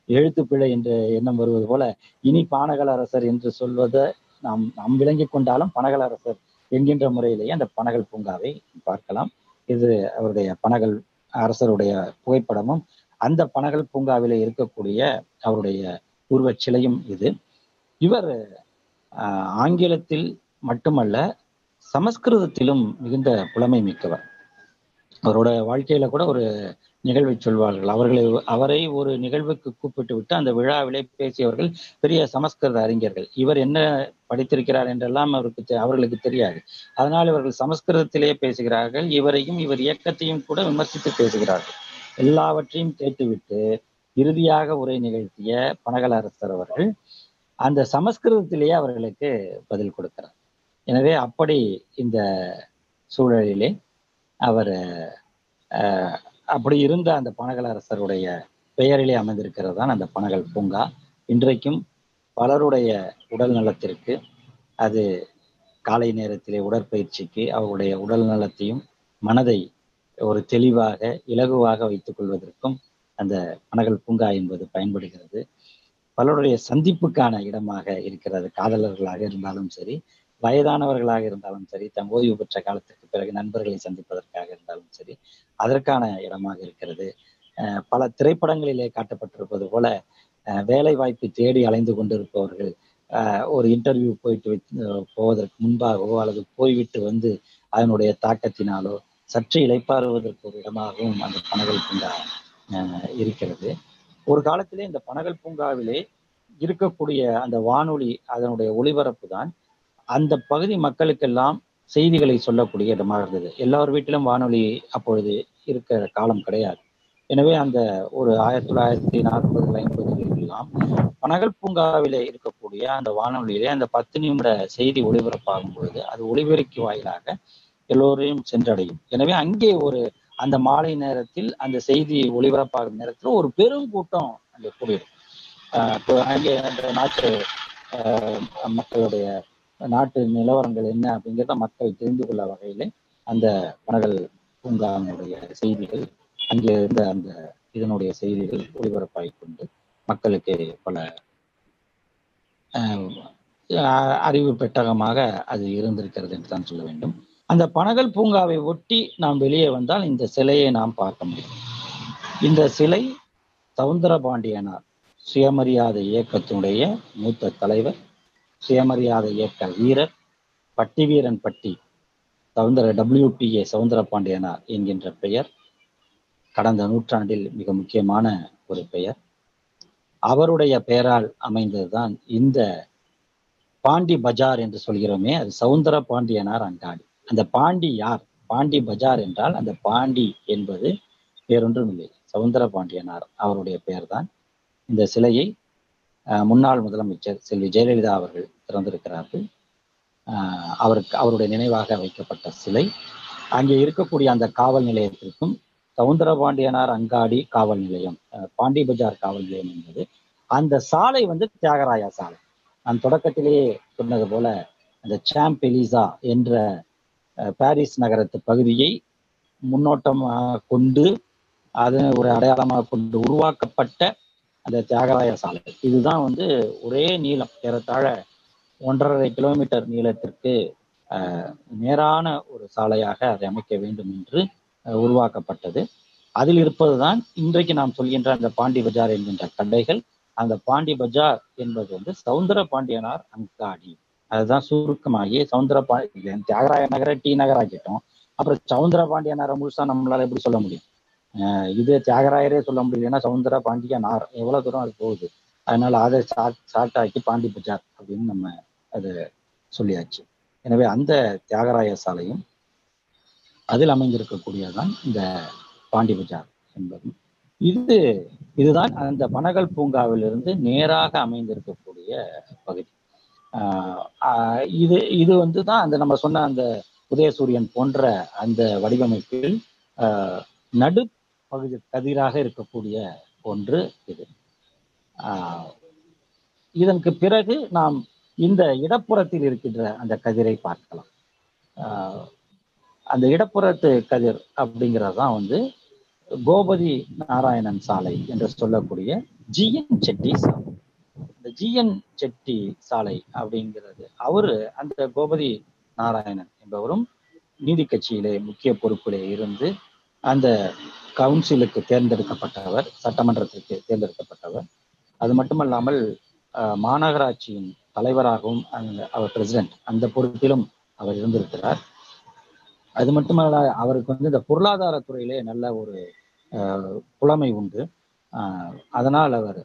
எழுத்துப்பிழை என்ற எண்ணம் வருவது போல. இனி பானகல் அரசர் என்று சொல்வதை நாம் நாம் விளங்கிக் கொண்டாலும் பனகலரசர் என்கின்ற முறையிலேயே அந்த பனகல் பூங்காவை பார்க்கலாம். இது அவருடைய பனகல் அரசருடைய புகைப்படமும் அந்த பனகல் பூங்காவிலே இருக்கக்கூடிய அவருடைய உருவச் சிலையும் இது. இவர் ஆஹ், ஆங்கிலத்தில் மட்டுமல்ல சமஸ்கிருதத்திலும் மிகுந்த புலமை மிக்கவர். அவரோட வாழ்க்கையில கூட ஒரு நிகழ்வை சொல்வார்கள். அவர்களை அவரை ஒரு நிகழ்வுக்கு கூப்பிட்டு விட்டு அந்த விழாவிலே பேசியவர்கள் பெரிய சமஸ்கிருத அறிஞர்கள். இவர் என்ன படித்திருக்கிறார் என்றெல்லாம் அவருக்கு அவர்களுக்கு தெரியாது. அதனால் இவர்கள் சமஸ்கிருதத்திலே பேசுகிறார்கள். இவரையும் இவர் இயக்கத்தையும் கூட விமர்சித்து பேசுகிறார்கள். எல்லாவற்றையும் கேட்டுவிட்டு இறுதியாக உரை நிகழ்த்திய பனகல அரசர் அவர்கள் அந்த சமஸ்கிருதத்திலேயே அவர்களுக்கு பதில் கொடுக்கிறார். எனவே அப்படி இந்த சூழலிலே அவர் அப்படி இருந்த அந்த பனகல் அரசருடைய பெயரிலே அமைந்திருக்கிறது தான் அந்த பனகல் பூங்கா. இன்றைக்கும் பலருடைய உடல் நலத்திற்கு அது காலை நேரத்திலே உடற்பயிற்சிக்கு அவருடைய உடல் நலத்தையும் மனதை ஒரு தெளிவாக இலகுவாக வைத்துக் கொள்வதற்கும் அந்த பனகல் பூங்கா என்பது பயன்படுகிறது. பலருடைய சந்திப்புக்கான இடமாக இருக்கிறது காதலர்களாக இருந்தாலும் சரி வயதானவர்களாக இருந்தாலும் சரி தம் ஓய்வு பெற்ற காலத்திற்கு பிறகு நண்பர்களை சந்திப்பதற்காக இருந்தாலும் சரி அதற்கான இடமாக இருக்கிறது. பல திரைப்படங்களிலே காட்டப்பட்டிருப்பது போல அஹ் வேலை வாய்ப்பு தேடி அலைந்து கொண்டிருப்பவர்கள் ஒரு இன்டர்வியூ போயிட்டு போவதற்கு முன்பாகவோ அல்லது போய்விட்டு வந்து அதனுடைய தாக்கத்தினாலோ சற்று இளைப்பாறுவதற்கு ஒரு இடமாகவும் அந்த பனகல் பூங்கா அஹ் இருக்கிறது. ஒரு காலத்திலே இந்த பனகல் பூங்காவிலே இருக்கக்கூடிய அந்த வானொலி அதனுடைய ஒளிபரப்பு தான் அந்த பகுதி மக்களுக்கெல்லாம் செய்திகளை சொல்லக்கூடிய இடமாக இருந்தது. எல்லார் வீட்டிலும் வானொலி அப்பொழுது இருக்கிற காலம் கிடையாது. எனவே அந்த ஒரு ஆயிரத்தி தொள்ளாயிரத்தி நாற்பது ஐம்பதுகளில் பனகல் பூங்காவிலே இருக்கக்கூடிய அந்த வானொலியிலே அந்த பத்து நிமிட செய்தி ஒளிபரப்பாகும் பொழுது அது ஒளிபெருக்கி வாயிலாக எல்லோரையும் சென்றடையும். எனவே அங்கே ஒரு அந்த மாலை நேரத்தில் அந்த செய்தி ஒளிபரப்பாகும் நேரத்தில் ஒரு பெரும் கூட்டம் அங்கே கூடியிருக்கும் ஆஹ் இப்போ அங்கே அந்த நாட்டு மக்களுடைய நாட்டு நிலவரங்கள் என்ன அப்படிங்கிறத மக்கள் தெரிந்து கொள்ள வகையிலே அந்த பனகல் பூங்காவினுடைய செய்திகள் அங்கே இருந்த அந்த இதனுடைய செய்திகள் ஒளிபரப்பாகி கொண்டு மக்களுக்கு பல அறிவு பெட்டகமாக அது இருந்திருக்கிறது என்று தான் சொல்ல வேண்டும். அந்த பனகல் பூங்காவை ஒட்டி நாம் வெளியே வந்தால் இந்த சிலையை நாம் பார்க்க முடியும். இந்த சிலை சவுந்தர பாண்டியனார் சுயமரியாதை இயக்கத்தினுடைய மூத்த தலைவர் சுயமரியாதை இயக்க வீரர் பட்டி வீரன் பட்டி சவுந்தர டபிள்யூபிஏ சவுந்தர பாண்டியனார் என்கின்ற பெயர். கடந்த நூற்றாண்டில் மிக முக்கியமான ஒரு பெயர். அவருடைய பெயரால் அமைந்ததுதான் இந்த பாண்டி பஜார் என்று சொல்கிறோமே அது சவுந்தர பாண்டியனார் அங்காடி. அந்த பாண்டி யார்? பாண்டி பஜார் என்றால் அந்த பாண்டி என்பது வேறொன்றும் இல்லை சவுந்தர பாண்டியனார் அவருடைய பெயர்தான். இந்த சிலையை முன்னாள் முதலமைச்சர் செல்வி ஜெயலலிதா அவர்கள் திறந்திருக்கிறார்கள் அவருக்கு அவருடைய நினைவாக வைக்கப்பட்ட சிலை. அங்கே இருக்கக்கூடிய அந்த காவல் நிலையத்திற்கும் சவுந்தரபாண்டியனார் அங்காடி காவல் நிலையம் பாண்டி பஜார் காவல் நிலையம் என்பது அந்த சாலை வந்து தியாகராயா சாலை. நான் தொடக்கத்திலேயே சொன்னது போல அந்த சாம்ப் எலிசா என்ற பாரிஸ் நகரத்து பகுதியை முன்னோட்டமாக கொண்டு அது ஒரு அடையாளமாக கொண்டு உருவாக்கப்பட்ட அந்த தியாகராய சாலை. இதுதான் வந்து ஒரே நீளம். ஏறத்தாழ ஒன்றரை கிலோமீட்டர் நீளத்திற்கு அஹ், நேரான ஒரு சாலையாக அதை அமைக்க வேண்டும் என்று அஹ், உருவாக்கப்பட்டது. அதில் இருப்பதுதான் இன்றைக்கு நாம் சொல்கின்ற அந்த பாண்டி பஜார் என்கின்ற கடைகள் அந்த பாண்டி பஜார் என்பது வந்து சவுந்தர பாண்டியனார் அங்காடி. அதுதான் சுருக்கமாகி சவுந்தர பாண்டி தியாகராய நகர டி நகர் ஆக்கிட்டோம். அப்புறம் சவுந்தர பாண்டியனாரை முழுசா நம்மளால எப்படி சொல்ல முடியும்? இது தியாகராயரே சொல்ல முடியலன்னா சவுந்தர பாண்டியனார் எவ்வளவு தூரம் அது போகுது. அதனால அதை ஷார்ட் ஆக்கி பாண்டி பஜார் அப்படின்னு நம்ம அதை சொல்லியாச்சு. எனவே அந்த தியாகராய சாலையும் அதில் அமைந்திருக்கக்கூடியதான் இந்த பாண்டி பஜார் என்பது இது இதுதான் அந்த பனகல் பூங்காவிலிருந்து நேராக அமைந்திருக்கக்கூடிய பகுதி. ஆஹ் இது இது வந்து தான் அந்த நம்ம சொன்ன அந்த உதயசூரியன் போன்ற அந்த வடிவமைப்பில் ஆஹ் நடு பகுதி கதிராக இருக்கக்கூடிய ஒன்று இது. ஆஹ் இதற்கு பிறகு நாம் இந்த இடப்புறத்தில் இருக்கின்ற அந்த கதிரை பார்க்கலாம். ஆஹ் அந்த இடப்புறத்து கதிர் அப்படிங்கிறது தான் வந்து கோபதி நாராயணன் சாலை என்று சொல்லக்கூடிய ஜிஎன் செட்டி சாலை. இந்த ஜிஎன் செட்டி சாலை அப்படிங்கிறது அவரு அந்த கோபதி நாராயணன் என்பவரும் நீதி கட்சியிலே முக்கிய பொறுப்பிலே இருந்து அந்த கவுன்சிலுக்கு தேர்ந்தெடுக்கப்பட்டவர் சட்டமன்றத்திற்கு தேர்ந்தெடுக்கப்பட்டவர். அது மட்டுமல்லாமல் மாநகராட்சியின் தலைவராகவும் அவர் பிரசிடென்ட் அந்த பொறுப்பிலும் அவர் இருந்திருக்கிறார். அது மட்டுமல்ல அவருக்கு வந்து இந்த பொருளாதார துறையிலே நல்ல ஒரு புலமை உண்டு. அதனால் அவர்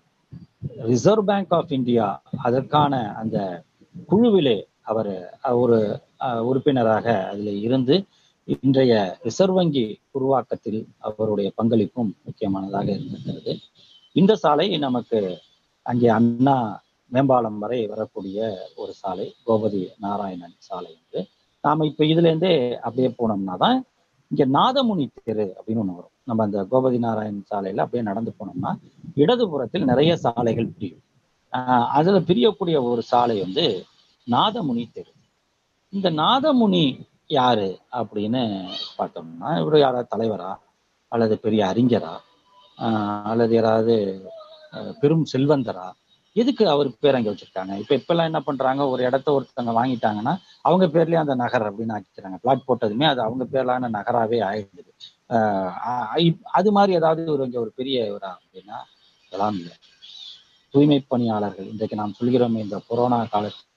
ரிசர்வ் பேங்க் ஆஃப் இந்தியா அதற்கான அந்த குழுவிலே அவர் ஒரு அஹ், உறுப்பினராக அதில் இருந்து இன்றைய ரிசர்வ் வங்கி உருவாக்கத்தில் அவருடைய பங்களிப்பும் முக்கியமானதாக இருந்திருக்கிறது. இந்த சாலை நமக்கு அங்கே அண்ணா மேம்பாலம் வரை வரக்கூடிய ஒரு சாலை கோபதி நாராயணன் சாலை என்று. நாம இப்ப இதுல இருந்தே அப்படியே போனோம்னா தான் இங்க நாதமுனி தெரு அப்படின்னு ஒண்ணு வரும். நம்ம அந்த கோபதி நாராயணன் சாலையில அப்படியே நடந்து போனோம்னா இடதுபுறத்தில் நிறைய சாலைகள் பிரியும். ஆஹ் அதுல பிரியக்கூடிய ஒரு சாலை வந்து நாதமுனி தெரு. இந்த நாதமுனி யாரு அப்படின்னு பார்த்தோம்னா இவரு யாராவது தலைவரா அல்லது பெரிய அறிஞரா ஆஹ் அல்லது யாராவது பெரும் செல்வந்தரா? எதுக்கு அவர் பேர் அங்கே வச்சிருக்காங்க? இப்ப இப்பெல்லாம் என்ன பண்றாங்க? ஒரு இடத்த ஒருத்தவங்க வாங்கிட்டாங்கன்னா அவங்க பேர்லயே அந்த நகர் அப்படின்னு ஆக்கிக்கிறாங்க. பிளாட் போட்டதுமே அது அவங்க பேர்லான நகராவே ஆயிடுது. ஆஹ் அது மாதிரி ஏதாவது ஒரு இங்க ஒரு பெரிய இவரா அப்படின்னா அதெல்லாம் இல்லை. தூய்மை பணியாளர்கள் இன்றைக்கு நாம் சொல்கிறோமே இந்த கொரோனா காலத்தில்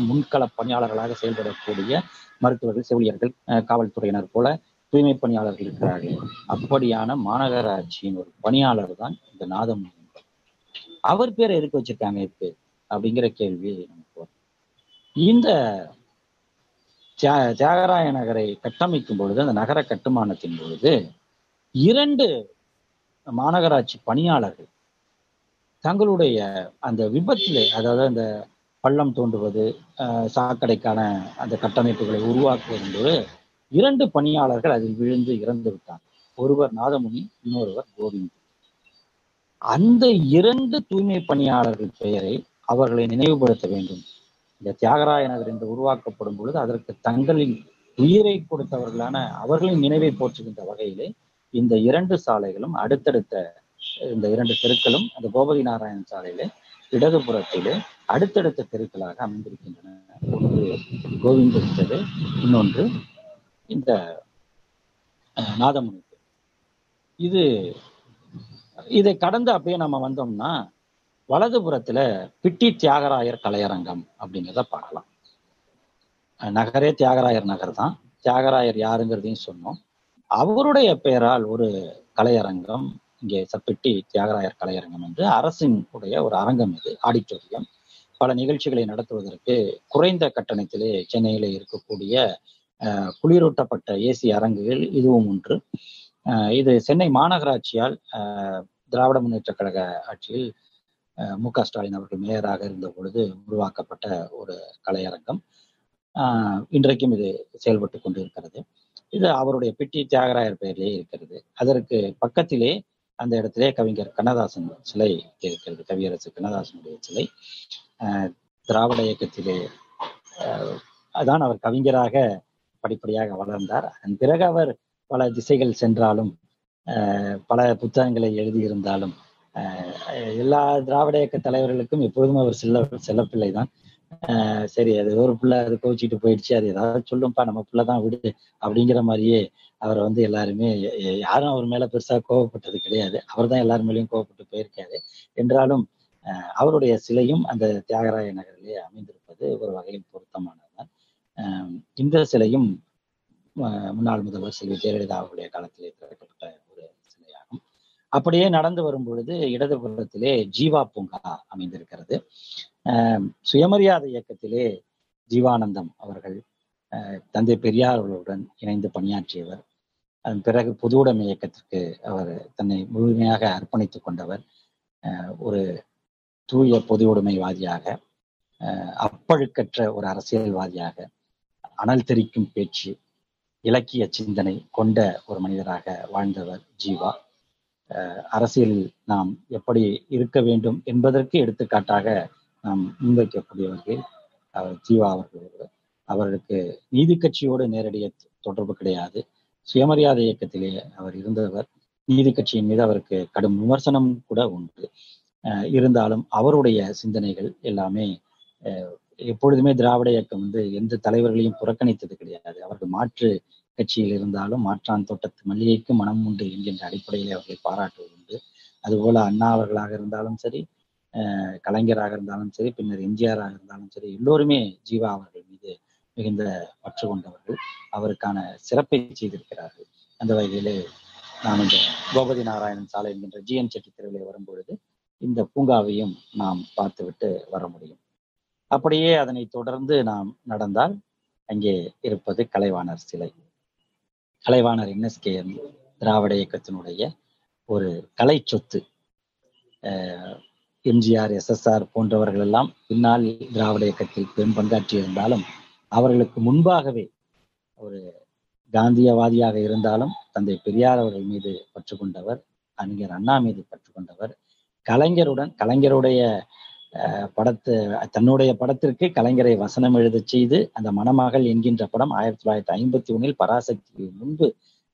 முன்கள பணியாளர்களாக செயல்படக்கூடிய மருத்துவர்கள் செவிலியர்கள் காவல்துறையினர் போல தூய்மை பணியாளர்கள் இருக்கிறார்கள். அப்படியான மாநகராட்சியின் ஒரு பணியாளர் தான் இந்த நாதம் அவர் பேரை எதுக்கு வச்சிருக்காங்க இப்போ அப்படிங்கிற கேள்வி நமக்கு இந்த தியாகராய நகரை கட்டமைக்கும் பொழுது அந்த நகர கட்டுமானத்தின் பொழுது இரண்டு மாநகராட்சி பணியாளர்கள் தங்களுடைய அந்த விபத்தில் அதாவது அந்த பள்ளம் தோண்டுவது அஹ், சாக்கடைக்கான அந்த கட்டமைப்புகளை உருவாக்குவது என்பது இரண்டு பணியாளர்கள் அதில் விழுந்து இறந்து விட்டார் ஒருவர் நாதமுனி இன்னொருவர் கோவிந்த். அந்த இரண்டு தூய்மை பணியாளர்கள் பெயரை அவர்களை நினைவுபடுத்த வேண்டும். இந்த தியாகராய நகர் என்று உருவாக்கப்படும் பொழுது அதற்கு தங்களின் உயிரை கொடுத்தவர்களான அவர்களின் நினைவை போற்றுகின்ற வகையிலே இந்த இரண்டு சாலைகளும் அடுத்தடுத்த இந்த இரண்டு தெருக்களும் அந்த கோபதி நாராயணன் சாலையிலே இடதுபுறத்திலே அடுத்தடுத்த தெருக்களாக அமைந்திருக்கின்றன. ஒன்று கோவிந்த தெரு இன்னொன்று இந்த நாதமுனி தெரு. இது இதை கடந்து அப்படியே நம்ம வந்தோம்னா வலதுபுறத்துல பிட்டி தியாகராயர் கலையரங்கம் அப்படிங்கிறத பார்க்கலாம் நகரே தியாகராயர் நகர் தான். தியாகராயர் யாருங்கிறதையும் சொன்னோம். அவருடைய பெயரால் ஒரு கலையரங்கம் இங்கே சப்பிட்டி தியாகராயர் கலையரங்கம் என்று அரசின் உடைய ஒரு அரங்கம் இது ஆடிட்டோரியம். பல நிகழ்ச்சிகளை நடத்துவதற்கு குறைந்த கட்டணத்திலே சென்னையில இருக்கக்கூடிய குளிரூட்டப்பட்ட ஏசி அரங்குகள் இதுவும் ஒன்று. இது சென்னை மாநகராட்சியால் திராவிட முன்னேற்ற கழக ஆட்சியில் மு க ஸ்டாலின் அவர்கள் மேயராக இருந்த பொழுது உருவாக்கப்பட்ட ஒரு கலையரங்கம். இன்றைக்கும் இது செயல்பட்டு கொண்டு இருக்கிறது இது அவருடைய பிட்டி தியாகராயர் பெயரிலே இருக்கிறது. அதற்கு பக்கத்திலே அந்த இடத்திலே கவிஞர் கண்ணதாசன் சிலை இருக்கிறது கவியரசு கண்ணதாசனுடைய சிலை. திராவிட இயக்கத்திலே ஆஹ் அதான் அவர் கவிஞராக படிப்படியாக வளர்ந்தார். அதன் பிறகு அவர் பல திசைகள் சென்றாலும் ஆஹ் பல புத்தகங்களை எழுதியிருந்தாலும் எல்லா திராவிட இயக்க தலைவர்களுக்கும் எப்பொழுதும் அவர் செல்ல செல்லப்பிள்ளை தான். ஆஹ் சரி அது ஒரு பிள்ளை அது கோச்சிட்டு போயிடுச்சு அது ஏதாவது சொல்லும்பா நம்ம பிள்ளை தான் விடு அப்படிங்கிற மாதிரியே அவரை வந்து எல்லாருமே யாரும் அவர் மேல பெருசா கோவப்பட்டது கிடையாது. அவர் தான் எல்லார் மேலேயும் கோவப்பட்டு போயிருக்காரு. என்றாலும் அவருடைய சிலையும் அந்த தியாகராய நகரிலே அமைந்திருப்பது ஒரு வகையில் பொருத்தமானதுதான். இந்த சிலையும் முன்னாள் முதல்வர் செல்வி ஜெயலலிதா அவருடைய காலத்திலே திறக்கப்பட்ட ஒரு சிலையாகும். அப்படியே நடந்து வரும் பொழுது இடதுபுறத்திலே ஜீவா பூங்கா அமைந்திருக்கிறது. சுயமரியாதை இயக்கத்திலே ஜீவானந்தம் அவர்கள் தந்தை பெரியார் அவர்களுடன் இணைந்து பணியாற்றியவர். அதன் பிறகு பொது உடைமை இயக்கத்திற்கு அவர் தன்னை முழுமையாக அர்ப்பணித்துக் கொண்டவர். ஆஹ் ஒரு தூய பொது உடைமைவாதியாக அப்பழுக்கற்ற ஒரு அரசியல்வாதியாக அனல் தெரிக்கும் பேச்சு இலக்கிய சிந்தனை கொண்ட ஒரு மனிதராக வாழ்ந்தவர் ஜீவா. அரசியலில் நாம் எப்படி இருக்க வேண்டும் என்பதற்கு எடுத்துக்காட்டாக நாம் முன்வைக்கக்கூடியவர்கள் அவர் ஜீவா அவர்கள். ஒருவர் அவர்களுக்கு நீதி கட்சியோடு நேரடிய தொடர்பு கிடையாது. சுயமரியாதை இயக்கத்திலே அவர் இருந்தவர் நீதி கட்சியின் மீது அவருக்கு கடும் விமர்சனம் கூட உண்டு. இருந்தாலும் அவருடைய சிந்தனைகள் எல்லாமே அஹ் எப்பொழுதுமே திராவிட இயக்கம் வந்து எந்த தலைவர்களையும் புறக்கணித்தது கிடையாது. அவர்கள் மாற்று கட்சியில் இருந்தாலும் மாற்றான் தோட்டத்து மல்லிகைக்கு மனம் உண்டு என்கின்ற அடிப்படையிலே அவர்களை பாராட்டுவது உண்டு. அதுபோல அண்ணா அவர்களாக இருந்தாலும் சரி கலைஞராக இருந்தாலும் சரி பின்னர் எம்ஜிஆராக இருந்தாலும் சரி எல்லோருமே ஜீவா அவர்கள் மீது மிகுந்த பற்று கொண்டவர்கள். அவருக்கான சிறப்பை செய்திருக்கிறார்கள். அந்த வகையிலே நாம் இந்த கோபதி நாராயணன் சாலை என்கின்ற ஜிஎன் செட்டி தெருவிலே வரும்பொழுது இந்த பூங்காவையும் நாம் பார்த்துவிட்டு வர முடியும். அப்படியே அதனை தொடர்ந்து நாம் நடந்தால் அங்கே இருப்பது கலைவாணர் சிலை. கலைவாணர் என்எஸ்கேஎம் திராவிட இயக்கத்தினுடைய ஒரு கலை சொத்து. எம்ஜிஆர் எஸ்எஸ்ஆர் போன்றவர்கள் எல்லாம் பின்னால் திராவிட இயக்கத்தில் பெரும் பங்காற்றி இருந்தாலும் அவர்களுக்கு முன்பாகவே ஒரு காந்தியவாதியாக இருந்தாலும் தந்தை பெரியார் அவர்கள் மீது பற்று கொண்டவர் அறிஞர் அண்ணா மீது பற்று கொண்டவர் கலைஞருடன் கலைஞருடைய அஹ், படத்து தன்னுடைய படத்திற்கு கலைஞரை வசனம் எழுதச் செய்து அந்த மணமகள் என்கின்ற படம் ஆயிரத்தி தொள்ளாயிரத்தி ஐம்பத்தி ஒன்னில் பராசக்தி முன்பு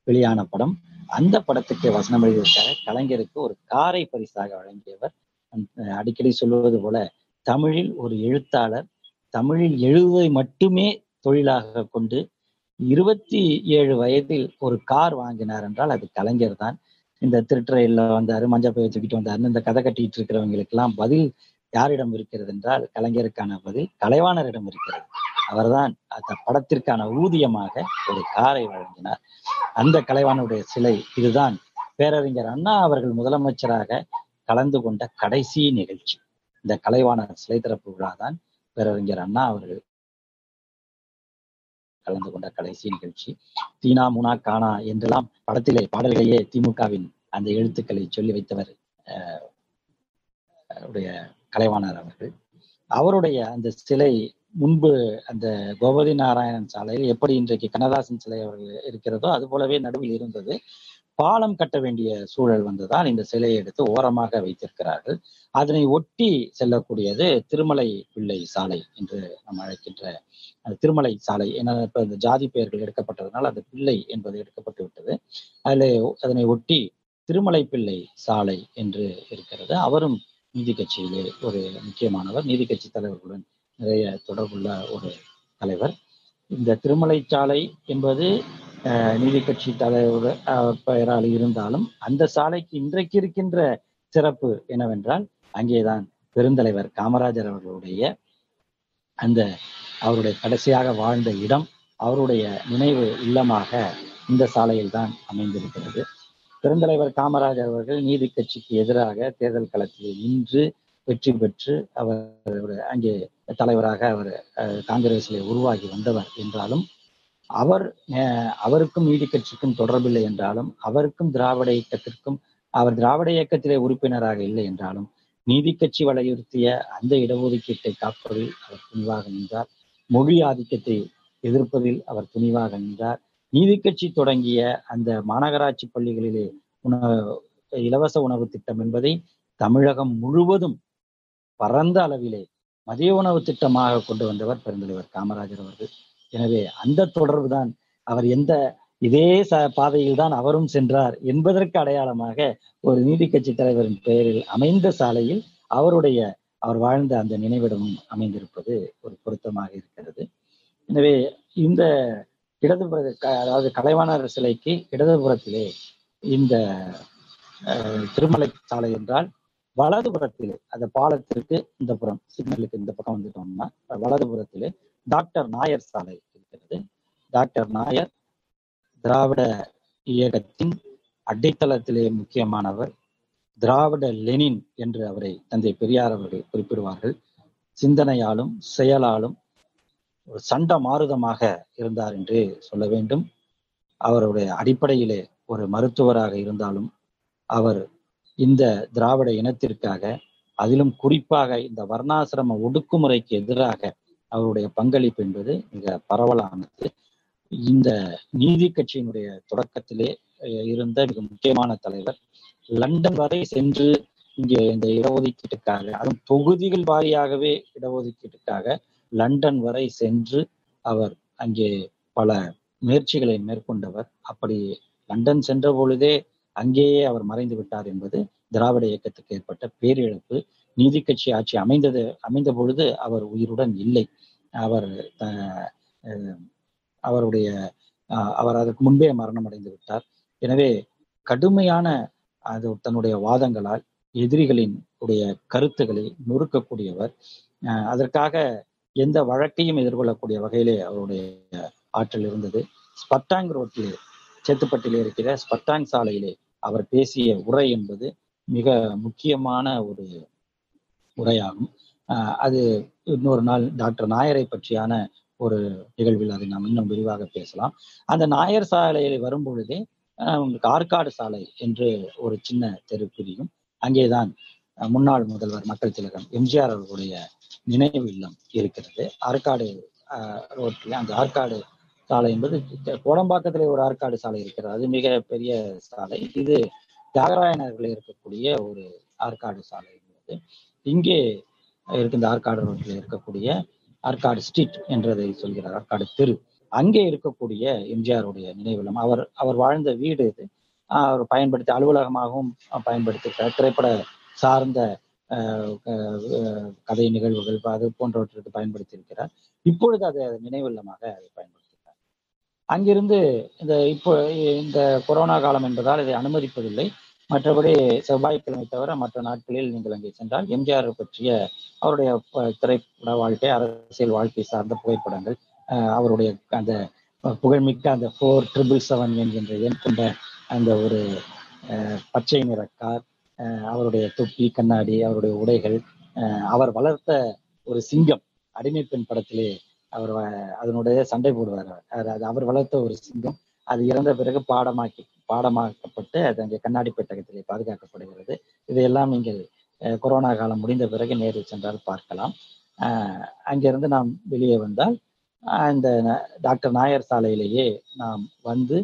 வெளியான படம். அந்த படத்துக்கு வசனம் எழுதியதற்காக கலைஞருக்கு ஒரு காரை பரிசாக வழங்கியவர். அடிக்கடி சொல்லுவது போல தமிழில் ஒரு எழுத்தாளர் தமிழில் எழுதுவதை மட்டுமே தொழிலாக கொண்டு இருபத்தி ஏழு வயதில் ஒரு கார் வாங்கினார் என்றால் அது கலைஞர் தான். இந்த திருட்டுறையில வந்தாரு மஞ்சள் பயிர் தூக்கிட்டு வந்தாருன்னு இந்த கதை கட்டிட்டு இருக்கிறவங்களுக்கு எல்லாம் பதில் யாரிடம் இருக்கிறது என்றால் கலைஞருக்கான பதில் கலைவாணரிடம் இருக்கிறது. அவர்தான் அந்த படத்திற்கான ஊதியமாக ஒரு காரை வழங்கினார். அந்த கலைவானுடைய சிலை இதுதான். பேரறிஞர் அண்ணா அவர்கள் முதலமைச்சராக கலந்து கொண்ட கடைசி நிகழ்ச்சி. இந்த கலைவாணர் சிலை திறப்பு விழா தான் பேரறிஞர் அண்ணா அவர்கள் கலந்து கொண்ட கடைசி நிகழ்ச்சி. தீனா முனா கானா என்றெல்லாம் படத்திலே பாடல்களையே திமுகவின் அந்த எழுத்துக்களை சொல்லி வைத்தவர் அஹ், உடைய கலைவாணர் அவர்கள். அவருடைய அந்த சிலை முன்பு அந்த கோபதி நாராயணன் சாலையில் எப்படி இன்றைக்கு கண்ணதாசன் சிலை அவர்கள் இருக்கிறதோ அது போலவே நடுவில் இருந்தது. பாலம் கட்ட வேண்டிய சூழல் வந்ததால் இந்த சிலையை எடுத்து ஓரமாக வைத்திருக்கிறார்கள். அதனை ஒட்டி செல்லக்கூடியது திருமலை பிள்ளை சாலை என்று நாம் அழைக்கின்ற அந்த திருமலை சாலை. ஏன்னா இப்ப இந்த ஜாதி பெயர்கள் எடுக்கப்பட்டதனால் அந்த பிள்ளை என்பது எடுக்கப்பட்டு விட்டது. அதில் அதனை ஒட்டி திருமலை பிள்ளை சாலை என்று இருக்கிறது. அவரும் நீதி கட்சியிலே ஒரு முக்கியமானவர். நீதி கட்சி தலைவர்களுடன் நிறைய தொடர்புள்ள ஒரு தலைவர். இந்த திருமலை சாலை என்பது நீதி கட்சி தலைவர் பெயரால் இருந்தாலும் அந்த சாலைக்கு இன்றைக்கு இருக்கின்ற சிறப்பு என்னவென்றால் அங்கேதான் பெருந்தலைவர் காமராஜர் அவர்களுடைய அந்த அவருடைய கடைசியாக வாழ்ந்த இடம் அவருடைய நினைவு இல்லமாக இந்த சாலையில் தான் அமைந்திருக்கிறது. பெருந்தலைவர் காமராஜர் அவர்கள் நீதி கட்சிக்கு எதிராக தேர்தல் களத்தில் நின்று வெற்றி பெற்று அவர் அங்கே தலைவராக அவர் அஹ், உருவாகி வந்தவர் என்றாலும் அவர் அஹ், அவருக்கும் நீதி கட்சிக்கும் தொடர்பில்லை என்றாலும் அவருக்கும் திராவிட இயக்கத்திற்கும் அவர் திராவிட இயக்கத்திலே உறுப்பினராக இல்லை என்றாலும் நீதி கட்சி வலியுறுத்திய அந்த இடஒதுக்கீட்டை காப்பதில் அவர் துணிவாக நின்றார். மொழி ஆதிக்கத்தை எதிர்ப்பதில் அவர் துணிவாக நின்றார். நீதி கட்சி தொடங்கிய அந்த மாநகராட்சி பள்ளிகளிலே உணவு இலவச உணவு திட்டம் என்பதை தமிழகம் முழுவதும் பரந்த அளவிலே மதிய உணவு திட்டமாக கொண்டு வந்தவர் பெருந்தலைவர் காமராஜர் அவர்கள். எனவே அந்த தொடர்பு தான் அவர் எந்த இதே ச பாதையில் தான் அவரும் சென்றார் என்பதற்கு அடையாளமாக ஒரு நீதி கட்சி தலைவரின் பெயரில் அமைந்த சாலையில் அவருடைய அவர் வாழ்ந்த அந்த நினைவிடமும் அமைந்திருப்பது ஒரு பொருத்தமாக இருக்கிறது. எனவே இந்த இடதுபுற க- அதாவது கலைவாணர் சிலைக்கு இடதுபுறத்திலே இந்த திருமலை சாலை என்றால் வலதுபுறத்திலே அந்த பாலத்திற்கு இந்த புறம் சிக்னலுக்கு இந்த பக்கம் வந்துட்டோம்னா வலதுபுறத்திலே டாக்டர் நாயர் சாலை இருக்கிறது. டாக்டர் நாயர் திராவிட இயக்கத்தின் அடித்தளத்திலே முக்கியமானவர். திராவிட லெனின் என்று அவரை தந்தை பெரியார் அவர்கள் குறிப்பிடுவார்கள். சிந்தனையாலும் செயலாலும் ஒரு சண்ட மாறுதமாக இருந்தார் என்று சொல்ல வேண்டும். அவருடைய அடிப்படையிலே ஒரு மருத்துவராக இருந்தாலும் அவர் இந்த திராவிட இனத்திற்காக அதிலும் குறிப்பாக இந்த வர்ணாசிரம ஒடுக்குமுறைக்கு எதிராக அவருடைய பங்களிப்பு என்பது மிக பரவலானது. இந்த நீதி கட்சியினுடைய தொடக்கத்திலே இருந்த மிக முக்கியமான தலைவர் லண்டன் வரை சென்று இங்கே இந்த இடஒதுக்கீட்டுக்காக அதுவும் தொகுதிகள் வாரியாகவே இடஒதுக்கீட்டுக்காக லண்டன் வரை சென்று அவர் அங்கே பல முயற்சிகளை மேற்கொண்டவர். அப்படி லண்டன் சென்ற பொழுதே அங்கேயே அவர் மறைந்து விட்டார் என்பது திராவிட இயக்கத்துக்கு ஏற்பட்ட பேரிழப்பு. நீதி கட்சி ஆட்சி அமைந்தது அமைந்த பொழுது அவர் உயிருடன் இல்லை. அவர் அவருடைய அவர் அதற்கு முன்பே மரணம் அடைந்து விட்டார். எனவே கடுமையான அது தன்னுடைய வாதங்களால் எதிரிகளின் உடைய கருத்துக்களை நொறுக்கக்கூடியவர். அதற்காக எந்த வழக்கையும் எதிர்கொள்ளக்கூடிய வகையிலே அவருடைய ஆற்றல் இருந்தது. ஸ்பட்டாங் ரோட்டிலே சேத்துப்பட்டிலே இருக்கிற ஸ்பட்டாங் சாலையிலே அவர் பேசிய உரை என்பது மிக முக்கியமான ஒரு உரையாகும். அது இன்னொரு நாள் டாக்டர் நாயரை பற்றியான ஒரு நிகழ்வில் அதை நாம் இன்னும் விரிவாக பேசலாம். அந்த நாயர் சாலையில் வரும் பொழுதே உங்களுக்கு ஆற்காடு சாலை என்று ஒரு சின்ன தெரு பிரியும். அங்கேதான் முன்னாள் முதல்வர் மக்கள் திலகம் எம்ஜிஆர் அவர்களுடைய நினைவு இல்லம் இருக்கிறது. ஆற்காடு ரோட்டில் அந்த ஆற்காடு சாலை என்பது கோடம்பாக்கத்திலே ஒரு ஆற்காடு சாலை இருக்கிறது. அது மிக பெரிய சாலை. இது தியாகராயனர்கள் இருக்கக்கூடிய ஒரு ஆற்காடு சாலை என்பது. இங்கே இருக்கின்ற ஆற்காடு ரோட்டில் இருக்கக்கூடிய ஆற்காடு ஸ்ட்ரீட் என்றதை சொல்கிறார். ஆற்காடு தெரு. அங்கே இருக்கக்கூடிய எம்ஜிஆருடைய நினைவிலம் அவர் அவர் வாழ்ந்த வீடு இது. ஆஹ் அவர் பயன்படுத்தி அலுவலகமாகவும் பயன்படுத்தி திரைப்பட சார்ந்த ஆஹ் கதை நிகழ்வுகள் அது போன்றவற்றிற்கு பயன்படுத்தியிருக்கிறார். இப்பொழுது அது நினைவில்லமாக அதை பயன்படுத்தினார் அங்கிருந்து இந்த இப்போ இந்த கொரோனா காலம் என்பதால் இதை அனுமதிப்பதில்லை. மற்றபடி செவ்வாய்க்கிழமை தவிர மற்ற நாட்களில் நீங்கள் அங்கே சென்றால் எம்ஜிஆர் பற்றிய அவருடைய திரைப்பட வாழ்க்கை அரசியல் வாழ்க்கை சார்ந்த புகைப்படங்கள் அவருடைய அந்த புகழ்மிக்க அந்த ஃபோர் ட்ரிபிள் செவன் என்கின்ற எண் கொண்ட அந்த ஒரு பச்சை நிற கார் அவருடைய தொப்பி கண்ணாடி அவருடைய உடைகள் அவர் வளர்த்த ஒரு சிங்கம் அடிமை பெண் படத்திலே அவர் அதனுடைய சண்டை போடுவார் அவர். அது அவர் வளர்த்த ஒரு சிங்கம் அது இறந்த பிறகு பாடமாக்கி பாடமாக்கப்பட்டு அது அங்கே கண்ணாடி பெட்டகத்திலே பாதுகாக்கப்படுகிறது இதையெல்லாம் நீங்கள் கொரோனா காலம் முடிந்த பிறகு நேரில் சென்றால் பார்க்கலாம். அஹ், அங்கிருந்து நாம் வெளியே வந்தால் அஹ், இந்த ந- டாக்டர் நாயர் சாலையிலேயே நாம் வந்து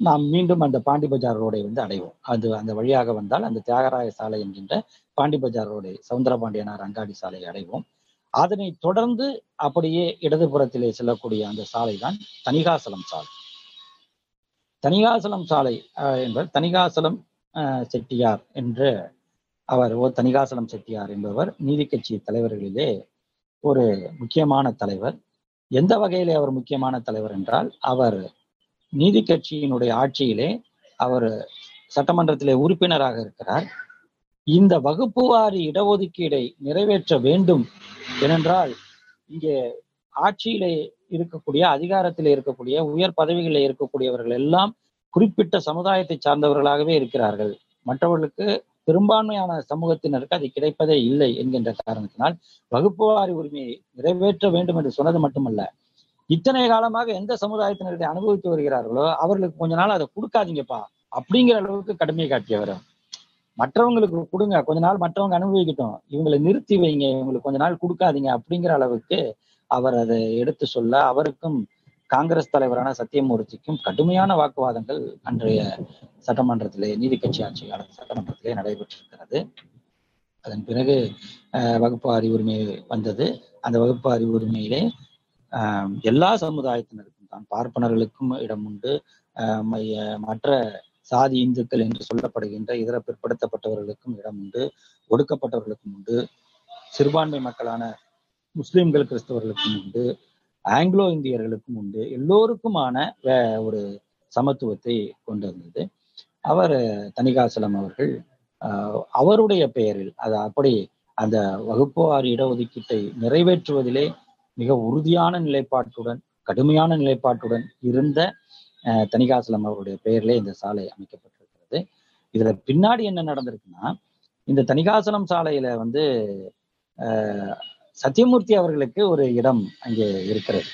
நாம் மீண்டும் அந்த பாண்டி பஜார் ரோடை வந்து அடைவோம். அது அந்த வழியாக வந்தால் அந்த தியாகராய சாலை என்கின்ற பாண்டி பஜார் ரோடை சவுந்தரபாண்டியனார் அங்காடி சாலையை அடைவோம். அதனை தொடர்ந்து அப்படியே இடதுபுறத்திலே செல்லக்கூடிய அந்த சாலை தான் தனிகாசலம் சாலை. தனிகாசலம் சாலை அஹ், தனிகாசலம் செட்டியார் என்று அவர் ஓ தணிகாசலம் செட்டியார் என்பவர் நீதி கட்சி தலைவர்களிலே ஒரு முக்கியமான தலைவர். எந்த வகையிலே அவர் முக்கியமான தலைவர் என்றால் அவர் நீதி கட்சியினுடைய ஆட்சியிலே அவர் சட்டமன்றத்திலே உறுப்பினராக இருக்கிறார். இந்த வகுப்புவாரி இடஒதுக்கீடை நிறைவேற்ற வேண்டும் ஏனென்றால் இங்கே ஆட்சியிலே இருக்கக்கூடிய அதிகாரத்தில் இருக்கக்கூடிய உயர் பதவிகளில் இருக்கக்கூடியவர்கள் எல்லாம் குறிப்பிட்ட சமுதாயத்தை சார்ந்தவர்களாகவே இருக்கிறார்கள். மற்றவர்களுக்கு பெரும்பான்மையான சமூகத்தினருக்கு அது கிடைப்பதே இல்லை என்கின்ற காரணத்தினால் வகுப்புவாரி உரிமையை நிறைவேற்ற வேண்டும் என்று சொன்னது மட்டுமல்ல. இத்தனை காலமாக எந்த சமுதாயத்தினர்களை அனுபவித்து வருகிறார்களோ அவர்களுக்கு கொஞ்ச நாள் அதை கொடுக்காதீங்கப்பா அப்படிங்கிற அளவுக்கு கடுமையை காட்டியவர் மற்றவங்களுக்கு கொடுங்க கொஞ்ச நாள் மற்றவங்க அனுபவிக்கட்டும். இவங்களை நிறுத்தி வைங்க இவங்களுக்கு கொஞ்ச நாள் கொடுக்காதீங்க அப்படிங்கிற அளவுக்கு அவர் அதை எடுத்து சொல்ல அவருக்கும் காங்கிரஸ் தலைவரான சத்தியமூர்த்திக்கும் கடுமையான வாக்குவாதங்கள் அன்றைய சட்டமன்றத்திலே நீதி கட்சி ஆட்சியாளர் சட்டமன்றத்திலே நடைபெற்றிருக்கிறது. அதன் பிறகு வகுப்பு அறிவுரிமை வந்தது. அந்த வகுப்பு அறிவுரிமையிலே ஆஹ், எல்லா சமுதாயத்தினருக்கும் தான் பார்ப்பனர்களுக்கும் இடம் உண்டு. ஆஹ், மைய- மற்ற சாதி இந்துக்கள் என்று சொல்லப்படுகின்ற இதர பிற்படுத்தப்பட்டவர்களுக்கும் இடம் உண்டு ஒடுக்கப்பட்டவர்களுக்கும் உண்டு சிறுபான்மை மக்களான முஸ்லிம்கள் கிறிஸ்தவர்களுக்கும் உண்டு. ஆங்கிலோ இந்தியர்களுக்கும் உண்டு. எல்லோருக்குமான வே- ஒரு சமத்துவத்தை கொண்டு வந்தது அவர் தணிகாசலம் அவர்கள் ஆஹ், அவருடைய பெயரில் அது அப்படி அந்த வகுப்புவார் இடஒதுக்கீட்டை நிறைவேற்றுவதிலே மிக உறுதியான நிலைப்பாட்டுடன் கடுமையான நிலைப்பாட்டுடன் இருந்த தணிகாசலம் அவருடைய பெயரிலே இந்த சாலை அமைக்கப்பட்டிருக்கிறது. இதுல பின்னாடி என்ன நடந்திருக்குன்னா இந்த தணிகாசலம் சாலையில வந்து ஆஹ், சத்தியமூர்த்தி அவர்களுக்கு ஒரு இடம் அங்கே இருக்கிறது.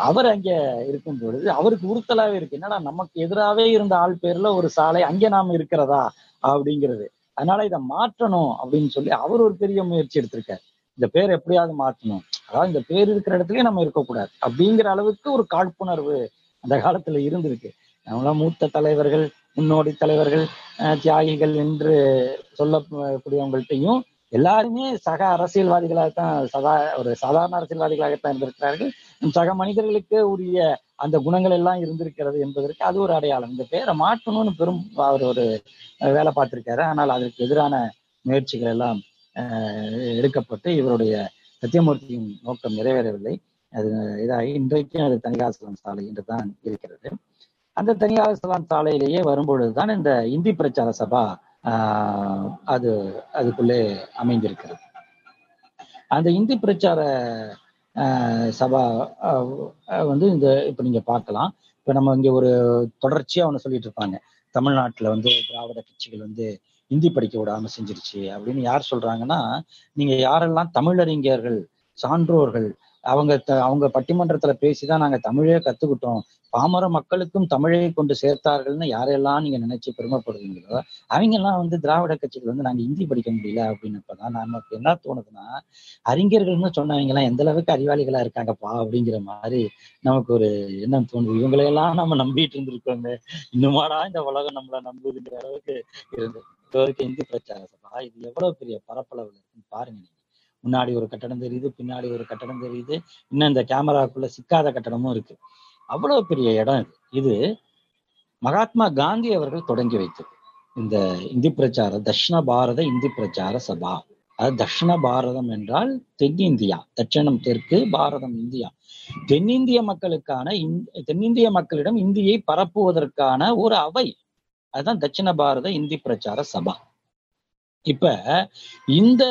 அவர் அங்கே இருக்கும் பொழுது அவருக்கு உறுத்தலாவே இருக்கு. என்னடா நமக்கு எதிராவே இருந்த ஆள் பேர்ல ஒரு சாலை அங்கே நாம இருக்கிறதா அப்படிங்கிறது. அதனால இதை மாற்றணும் அப்படின்னு சொல்லி அவர் ஒரு பெரிய முயற்சி எடுத்திருக்காரு. இந்த பேர் எப்படியாவது மாற்றணும். அதாவது இந்த பேர் இருக்கிற இடத்துலயே நம்ம இருக்கக்கூடாது அப்படிங்கிற அளவுக்கு ஒரு காழ்ப்புணர்வு அந்த காலத்துல இருந்திருக்கு. நம்மளாம் மூத்த தலைவர்கள் முன்னோடி தலைவர்கள் அஹ், தியாகிகள் என்று சொல்லக்கூடியவங்கள்ட்டையும் எல்லாருமே சக அரசியல்வாதிகளாகத்தான் சதா ஒரு சாதாரண அரசியல்வாதிகளாகத்தான் இருந்திருக்கிறார்கள். சக மனிதர்களுக்கு உரிய அந்த குணங்கள் எல்லாம் இருந்திருக்கிறது என்பதற்கு அது ஒரு அடையாளம். இந்த பேரை மாற்றணும்னு பெரும் அவர் ஒரு வேலை பார்த்திருக்காரு. ஆனால் அதற்கு எதிரான முயற்சிகள் எல்லாம் எடுக்கப்பட்டு இவருடைய சத்தியமூர்த்தியின் நோக்கம் நிறைவேறவில்லை. அது இதாகி இன்றைக்கும் அது தனிகாசலம் சாலை என்று தான் இருக்கிறது. அந்த தனியாசலம் சாலையிலேயே வரும்பொழுதுதான் இந்த இந்தி பிரச்சார சபா அது அதுக்குள்ளே அமைந்திருக்கிறது. அந்த இந்தி பிரச்சார ஆஹ், சபா ஆஹ், வந்து இந்த இப்ப நீங்க பார்க்கலாம். இப்ப நம்ம இங்க ஒரு தொடர்ச்சியா ஒன்று சொல்லிட்டு இருப்பாங்க. தமிழ்நாட்டுல வந்து திராவிட கட்சிகள் வந்து இந்தி படிக்க விடாம செஞ்சிருச்சு அப்படின்னு யார் சொல்றாங்கன்னா நீங்க யாரெல்லாம் தமிழறிஞர்கள் சான்றோர்கள் அவங்க அவங்க பட்டிமன்றத்துல பேசிதான் நாங்க தமிழே கத்துக்கிட்டோம். பாமர மக்களுக்கும் தமிழை கொண்டு சேர்த்தார்கள்னு யாரெல்லாம் நீங்க நினைச்சு பெருமைப்படுவீங்களோ அவங்க எல்லாம் வந்து திராவிட கட்சிகள் வந்து நாங்க இந்தி படிக்க முடியல அப்படின்னப்பதான் நமக்கு என்ன தோணுதுன்னா அறிஞர்கள்னு சொன்னவங்க எல்லாம் எந்த அளவுக்கு அறிவாளிகளா இருக்காங்கப்பா அப்படிங்கிற மாதிரி நமக்கு ஒரு எண்ணம் தோணுது. இவங்களையெல்லாம் நம்ம நம்பிட்டு இருந்திருக்கோங்க இன்னுமாடா இந்த உலகம் நம்மள நம்புதுங்கிற அளவுக்கு இருந்து இது வரைக்கும் இந்தி பிரச்சார சபா இது எவ்வளவு பெரிய பரப்பளவுல இருக்குன்னு பாருங்க நீங்க. முன்னாடி ஒரு கட்டடம் தெரியுது பின்னாடி ஒரு கட்டடம் தெரியுது. இன்னும் இந்த கேமராக்குள்ள சிக்காத கட்டடமும் இருக்கு. அவ்வளவு பெரிய இடம் இது. இது மகாத்மா காந்தி அவர்கள் தொடங்கி வைத்தது. இந்த இந்தி பிரச்சார தட்சிண பாரத இந்தி பிரச்சார சபா. அது தட்சிண பாரதம் என்றால் தென்னிந்தியா தட்சிணம் தெற்கு பாரதம் இந்தியா. தென்னிந்திய மக்களுக்கான இந்- தென்னிந்திய மக்களிடம் இந்தியை பரப்புவதற்கான ஒரு அவை. அதுதான் தட்சிண பாரத இந்தி பிரச்சார சபா. இப்ப இந்த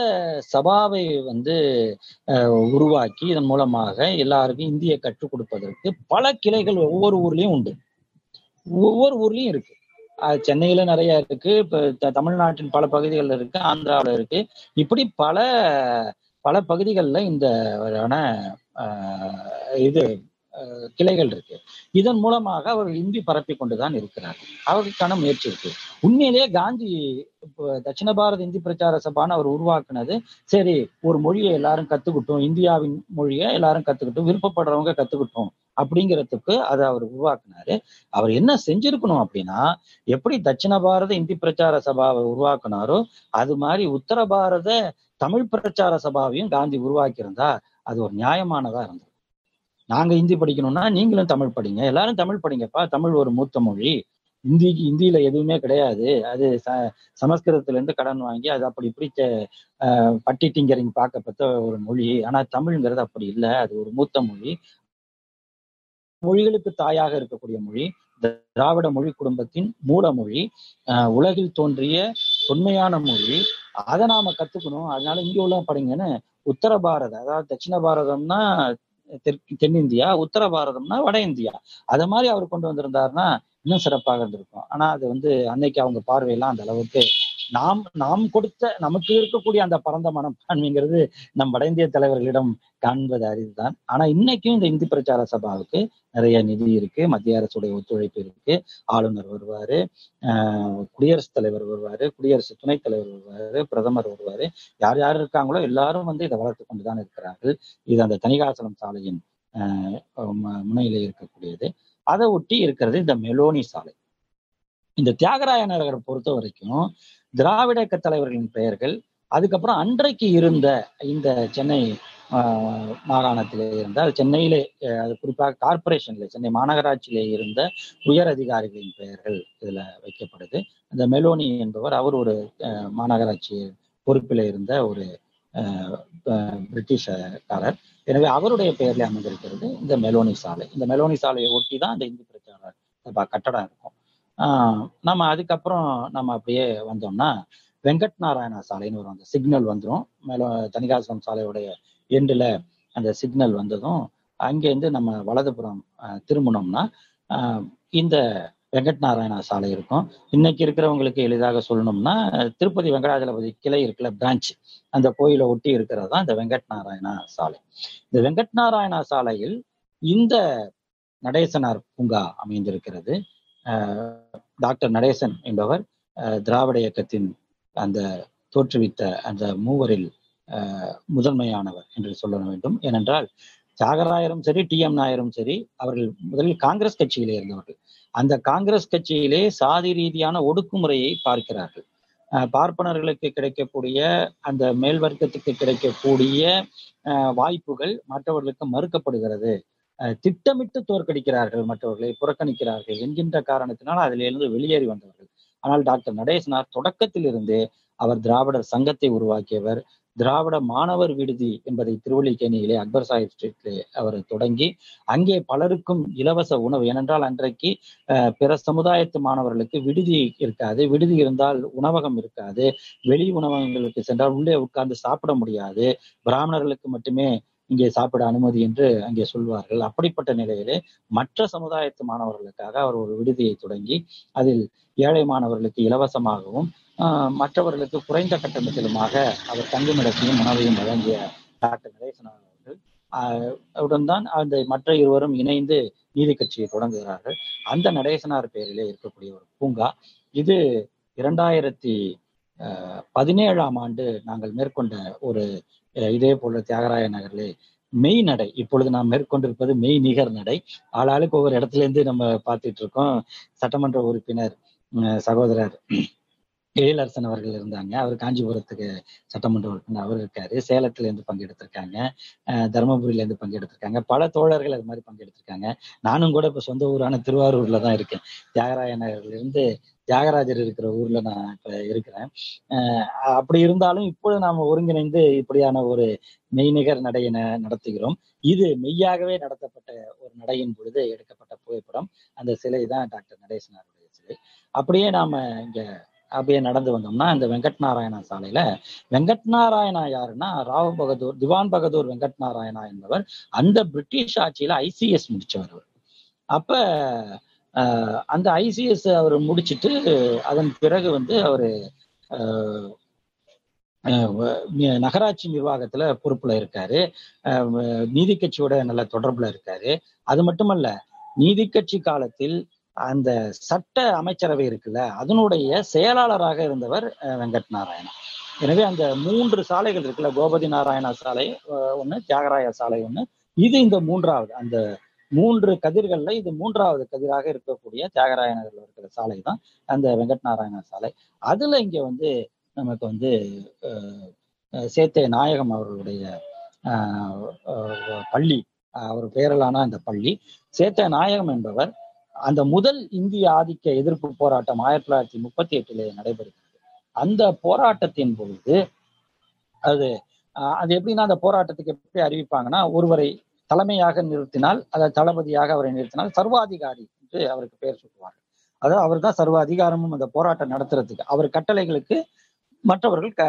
சபாவை வந்து உருவாக்கி இதன் மூலமாக எல்லாருக்கும் இந்திய கற்றுக் கொடுப்பதற்கு பல கிளைகள் ஒவ்வொரு ஊர்லயும் உண்டு. ஒவ்வொரு ஊர்லயும் இருக்கு. அஹ், சென்னையில நிறைய இருக்கு. இப்ப த- தமிழ்நாட்டின் பல பகுதிகளில் இருக்கு. ஆந்திராவுல இருக்கு. இப்படி பல பல பகுதிகளில் இந்த இது அஹ், கிளைகள் இருக்கு. இதன் மூலமாக அவர் இந்தி பரப்பி கொண்டுதான் இருக்கிறார் அவருக்கான முயற்சி இருக்கு. உண்மையிலேயே காந்தி தட்சிண பாரத இந்தி பிரச்சார சபான்னு அவர் உருவாக்குனது. சரி ஒரு மொழியை எல்லாரும் கத்துக்கிட்டோம் இந்தியாவின் மொழியை எல்லாரும் கத்துக்கிட்டோம் விருப்பப்படுறவங்க கத்துக்கிட்டோம் அப்படிங்கிறதுக்கு அதை அவர் உருவாக்குனாரு. அவர் என்ன செஞ்சிருக்கணும் அப்படின்னா எப்படி தட்சிண பாரத இந்தி பிரச்சார சபாவை உருவாக்குனாரோ அது மாதிரி உத்தர பாரத தமிழ் பிரச்சார சபாவையும் காந்தி உருவாக்கியிருந்தா அது ஒரு நியாயமானதா இருந்தது. நாங்க ஹிந்தி படிக்கணும்னா நீங்களும் தமிழ் படிங்க எல்லாரும் தமிழ் படிங்கப்பா தமிழ் ஒரு மூத்த மொழி. இந்தி இந்தியில எதுவுமே கிடையாது. அது ச- சமஸ்கிருதத்துல இருந்து கடன் வாங்கி அது அப்படி இப்படி ஆஹ் பட்டி டிங்கரிங் பார்க்கப்பட்ட ஒரு மொழி. ஆனா தமிழ்ங்கிறது அப்படி இல்லை. அது ஒரு மூத்த மொழி. மொழிகளுக்கு தாயாக இருக்கக்கூடிய மொழி. திராவிட மொழி குடும்பத்தின் மூல மொழி. உலகில் தோன்றிய தொன்மையான மொழி. அதை நாம கத்துக்கணும். அதனால இங்க உள்ள படிங்கன்னு உத்தர பாரத அதாவது தட்சிண பாரதம்னா தெற்கு தென்னிந்தியா உத்தர பாரதம்னா வட இந்தியா. அத மாதிரி அவர் கொண்டு வந்திருந்தாருன்னா இன்னும் சிறப்பாக இருந்திருக்கும். ஆனா அது வந்து அன்னைக்கு அவங்க பார்வையெல்லாம் அந்த அளவுக்கு நாம் நாம் கொடுத்த நமக்கு இருக்கக்கூடிய அந்த பரந்த மனப்பான்மைங்கிறது நம் வட இந்திய தலைவர்களிடம் காண்பது அரிதுதான். ஆனா இன்னைக்கும் இந்த இந்தி பிரச்சார சபாவுக்கு நிறைய நிதி இருக்கு மத்திய அரசுடைய ஒத்துழைப்பு இருக்கு. ஆளுநர் வருவாரு ஆஹ் குடியரசுத் தலைவர் வருவாரு குடியரசு துணைத் தலைவர் வருவாரு பிரதமர் வருவாரு. யார் யார் இருக்காங்களோ எல்லாரும் வந்து இதை வளர்த்து கொண்டுதான் இருக்கிறார்கள். இது அந்த தனிகாசலம் சாலையின் ஆஹ் முனையிலே இருக்கக்கூடியது. அதை ஒட்டி இருக்கிறது இந்த மெலோனி சாலை. இந்த தியாகராய நகரை பொறுத்த வரைக்கும் திராவிட இயக்க தலைவர்களின் பெயர்கள் அதுக்கப்புறம் அன்றைக்கு இருந்த இந்த சென்னை ஆஹ், மாகாணத்திலே இருந்தால் சென்னையிலே அது குறிப்பாக கார்ப்பரேஷன்ல சென்னை மாநகராட்சியிலே இருந்த உயர் அதிகாரிகளின் பெயர்கள் இதுல வைக்கப்படுது. அந்த மெலோனி என்பவர் அவர் ஒரு அஹ், மாநகராட்சி பொறுப்பில் இருந்த ஒரு பிரிட்டிஷ்காரர் எனவே அவருடைய பெயரில் அமைந்திருக்கிறது இந்த மெலோனி சாலை. இந்த மெலோனி சாலையை ஒட்டி தான் இந்த இந்து பிரச்சார சபா கட்டடம் இருக்கும். நம்ம அதுக்கப்புறம் நம்ம அப்படியே வந்தோம்னா வெங்கட் நாராயணா சாலைன்னு வரும் அந்த சிக்னல் வந்துடும் மேலோ தனிகாசம் சாலையுடைய எண்டில் அந்த சிக்னல் வந்ததும் அங்கேருந்து நம்ம வலதுபுறம் திரும்பினோம்னா இந்த வெங்கட் நாராயணா சாலை இருக்கும். இன்னைக்கு இருக்கிறவங்களுக்கு எளிதாக சொல்லணும்னா திருப்பதி வெங்கடாஜலபதி கிளை இருக்குல்ல பிரான்ச் அந்த கோயிலை ஒட்டி இருக்கிறது தான் இந்த வெங்கட் நாராயணா சாலை. இந்த வெங்கட் நாராயணா சாலையில் இந்த நடேசனார் பூங்கா அமைந்திருக்கிறது. ஆஹ் டாக்டர் நடேசன் என்பவர் திராவிட இயக்கத்தின் அந்த தோற்றுவித்த அந்த மூவரில் ஆஹ் முதன்மையானவர் என்று சொல்ல வேண்டும். ஏனென்றால் தியாகராயரும் சரி டி எம் நாயரும் சரி அவர்கள் முதலில் காங்கிரஸ் கட்சியிலே இருந்தவர்கள். அந்த காங்கிரஸ் கட்சியிலே சாதி ரீதியான ஒடுக்குமுறையை பார்க்கிறார்கள். ஆஹ் பார்ப்பனர்களுக்கு கிடைக்கக்கூடிய அந்த மேல் வர்க்கத்துக்கு கிடைக்கக்கூடிய ஆஹ் வாய்ப்புகள் மற்றவர்களுக்கு மறுக்கப்படுகிறது. திட்டமிட்டு தோற்கடிக்கிறார்கள் மற்றவர்களை புறக்கணிக்கிறார்கள் என்கின்ற காரணத்தினால் அதிலிருந்து வெளியேறி வந்தவர்கள். ஆனால் டாக்டர் நடேசனார் தொடக்கத்திலிருந்தே அவர் திராவிடர் சங்கத்தை உருவாக்கியவர் திராவிட மாணவர் விடுதி என்பதை திருவள்ளிக்கேணியிலே அக்பர் சாஹிப் ஸ்ட்ரீட்லே அவர் தொடங்கி அங்கே பலருக்கும் இலவச உணவு ஏனென்றால் அன்றைக்கு பிற சமுதாயத்து மாணவர்களுக்கு விடுதி இருக்காது. விடுதி இருந்தால் உணவகம் இருக்காது. வெளி உணவகங்களுக்கு சென்றால் உள்ளே உட்கார்ந்து சாப்பிட முடியாது. பிராமணர்களுக்கு மட்டுமே இங்கே சாப்பிட அனுமதி என்று அங்கே சொல்வார்கள். அப்படிப்பட்ட நிலையிலே மற்ற சமுதாயத்து மாணவர்களுக்காக அவர் ஒரு விடுதியை தொடங்கி அதில் ஏழை மாணவர்களுக்கு இலவசமாகவும் மற்றவர்களுக்கு குறைந்த கட்டணத்திலுமாக அவர் தங்குமிடத்தையும் உணவையும் வழங்கிய டாக்டர் நடேசனார் அவர்கள். தான் அந்த மற்ற இருவரும் இணைந்து நீதி கட்சியை தொடங்குகிறார்கள். அந்த நடேசனார் பேரிலே இருக்கக்கூடிய ஒரு பூங்கா. இது இரண்டாயிரத்தி ஆஹ், பதினேழாம் ஆண்டு நாங்கள் மேற்கொண்ட ஒரு இதே போல தியாகராய நகரிலே மெய் நடை. இப்பொழுது நாம் மேற்கொண்டிருப்பது மெய் நிகர் நடை. ஆளாளுக்கு ஒவ்வொரு இடத்துல இருந்து நம்ம பார்த்துட்டு இருக்கோம். சட்டமன்ற உறுப்பினர் சகோதரர் எழிலரசன் அவர்கள் இருந்தாங்க. அவர் காஞ்சிபுரத்துக்கு சட்டமன்ற உறுப்பினர். அவர் இருக்காரு. சேலத்துல இருந்து பங்கெடுத்திருக்காங்க. அஹ் தருமபுரியில இருந்து பங்கெடுத்திருக்காங்க. பல தோழர்கள் அது மாதிரி பங்கெடுத்திருக்காங்க. நானும் கூட இப்ப சொந்த ஊரான திருவாரூர்ல தான் இருக்கேன். தியாகராய நகர்ல இருந்து தியாகராஜர் இருக்கிற ஊர்ல நான் இப்ப இருக்கிறேன். அப்படி இருந்தாலும் இப்பொழுது நாம ஒருங்கிணைந்து இப்படியான ஒரு மெய்நிகர் நடையினை நடத்துகிறோம். இது மெய்யாகவே நடத்தப்பட்ட ஒரு நடையின் பொழுது எடுக்கப்பட்ட புகைப்படம். அந்த சிலை தான் டாக்டர் நடேசனாருடைய சிலை. அப்படியே நாம இங்க அப்படியே நடந்து வந்தோம்னா இந்த வெங்கட் நாராயணா சாலையில வெங்கட் நாராயணா யாருன்னா ராவ் பகதூர் திவான் பகதூர் வெங்கட் நாராயணா என்பவர் அந்த பிரிட்டிஷ் ஆட்சியில ஐசிஎஸ் முடிச்சவர் அவர். அப்ப அந்த ஐசிஎஸ் அவர் முடிச்சிட்டு அதன் பிறகு வந்து அவரு ஆஹ், ஆஹ், நகராட்சி நிர்வாகத்துல பொறுப்புல இருக்காரு நீதி கட்சியோட நல்ல தொடர்புல இருக்காரு அது மட்டுமல்ல நீதி கட்சி காலத்தில் அந்த சட்ட அமைச்சரவை இருக்குல்ல அதனுடைய செயலாளராக இருந்தவர் வெங்கட் நாராயணன் எனவே அந்த மூன்று சாலைகள் இருக்குல்ல கோபதி நாராயணா சாலை ஒன்று ஒண்ணு தியாகராய சாலை ஒண்ணு இது இந்த மூன்றாவது அந்த மூன்று கதிர்கள்ல இது மூன்றாவது கதிராக இருக்கக்கூடிய தியாகராய நகர்ல இருக்கிற சாலை தான் அந்த வெங்கட் நாராயணா சாலை. அதுல இங்க வந்து நமக்கு வந்து சேத்தே நாயகம் அவர்களுடைய பள்ளி அவர் பெயரிலான அந்த பள்ளி. சேத்த நாயகம் என்பவர் அந்த முதல் இந்திய ஆதிக்க எதிர்ப்பு போராட்டம் ஆயிரத்தி தொள்ளாயிரத்தி முப்பத்தி எட்டிலே நடைபெறுகிறது. அந்த போராட்டத்தின் பொழுது அது ஆஹ் அது எப்படின்னா அந்த போராட்டத்துக்கு எப்படி அறிவிப்பாங்கன்னா ஒருவரை தலைமையாக நிறுத்தினால் அதை தளபதியாக அவரை நிறுத்தினால் சர்வாதிகாரி என்று அவருக்கு பெயர் சூட்டுவார்கள். அதாவது அவர் தான் சர்வ அதிகாரமும் அந்த போராட்டம் நடத்துறதுக்கு அவர் கட்டளைகளுக்கு மற்றவர்கள் க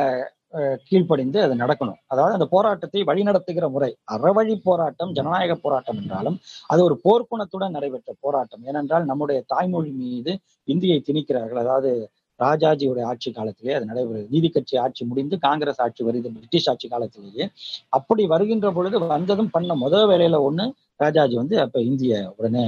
கீழ்ப்படிந்து அது நடக்கணும். அதாவது அந்த போராட்டத்தை வழிநடத்துகிற முறை அறவழி போராட்டம் ஜனநாயக போராட்டம் என்றாலும் அது ஒரு போர்க்குணத்துடன் நடைபெற்ற போராட்டம். ஏனென்றால் நம்முடைய தாய்மொழி மீது இந்தியை திணிக்கிறார்கள். அதாவது ராஜாஜியுடைய ஆட்சி காலத்திலே அது நடைபெறுது. நீதி கட்சி ஆட்சி முடிந்து காங்கிரஸ் ஆட்சி வருது. பிரிட்டிஷ் ஆட்சி காலத்திலேயே அப்படி வருகின்ற பொழுது வந்ததும் பண்ண முதல் வேலையில ஒண்ணு ராஜாஜி வந்து அப்ப இந்திய உடனே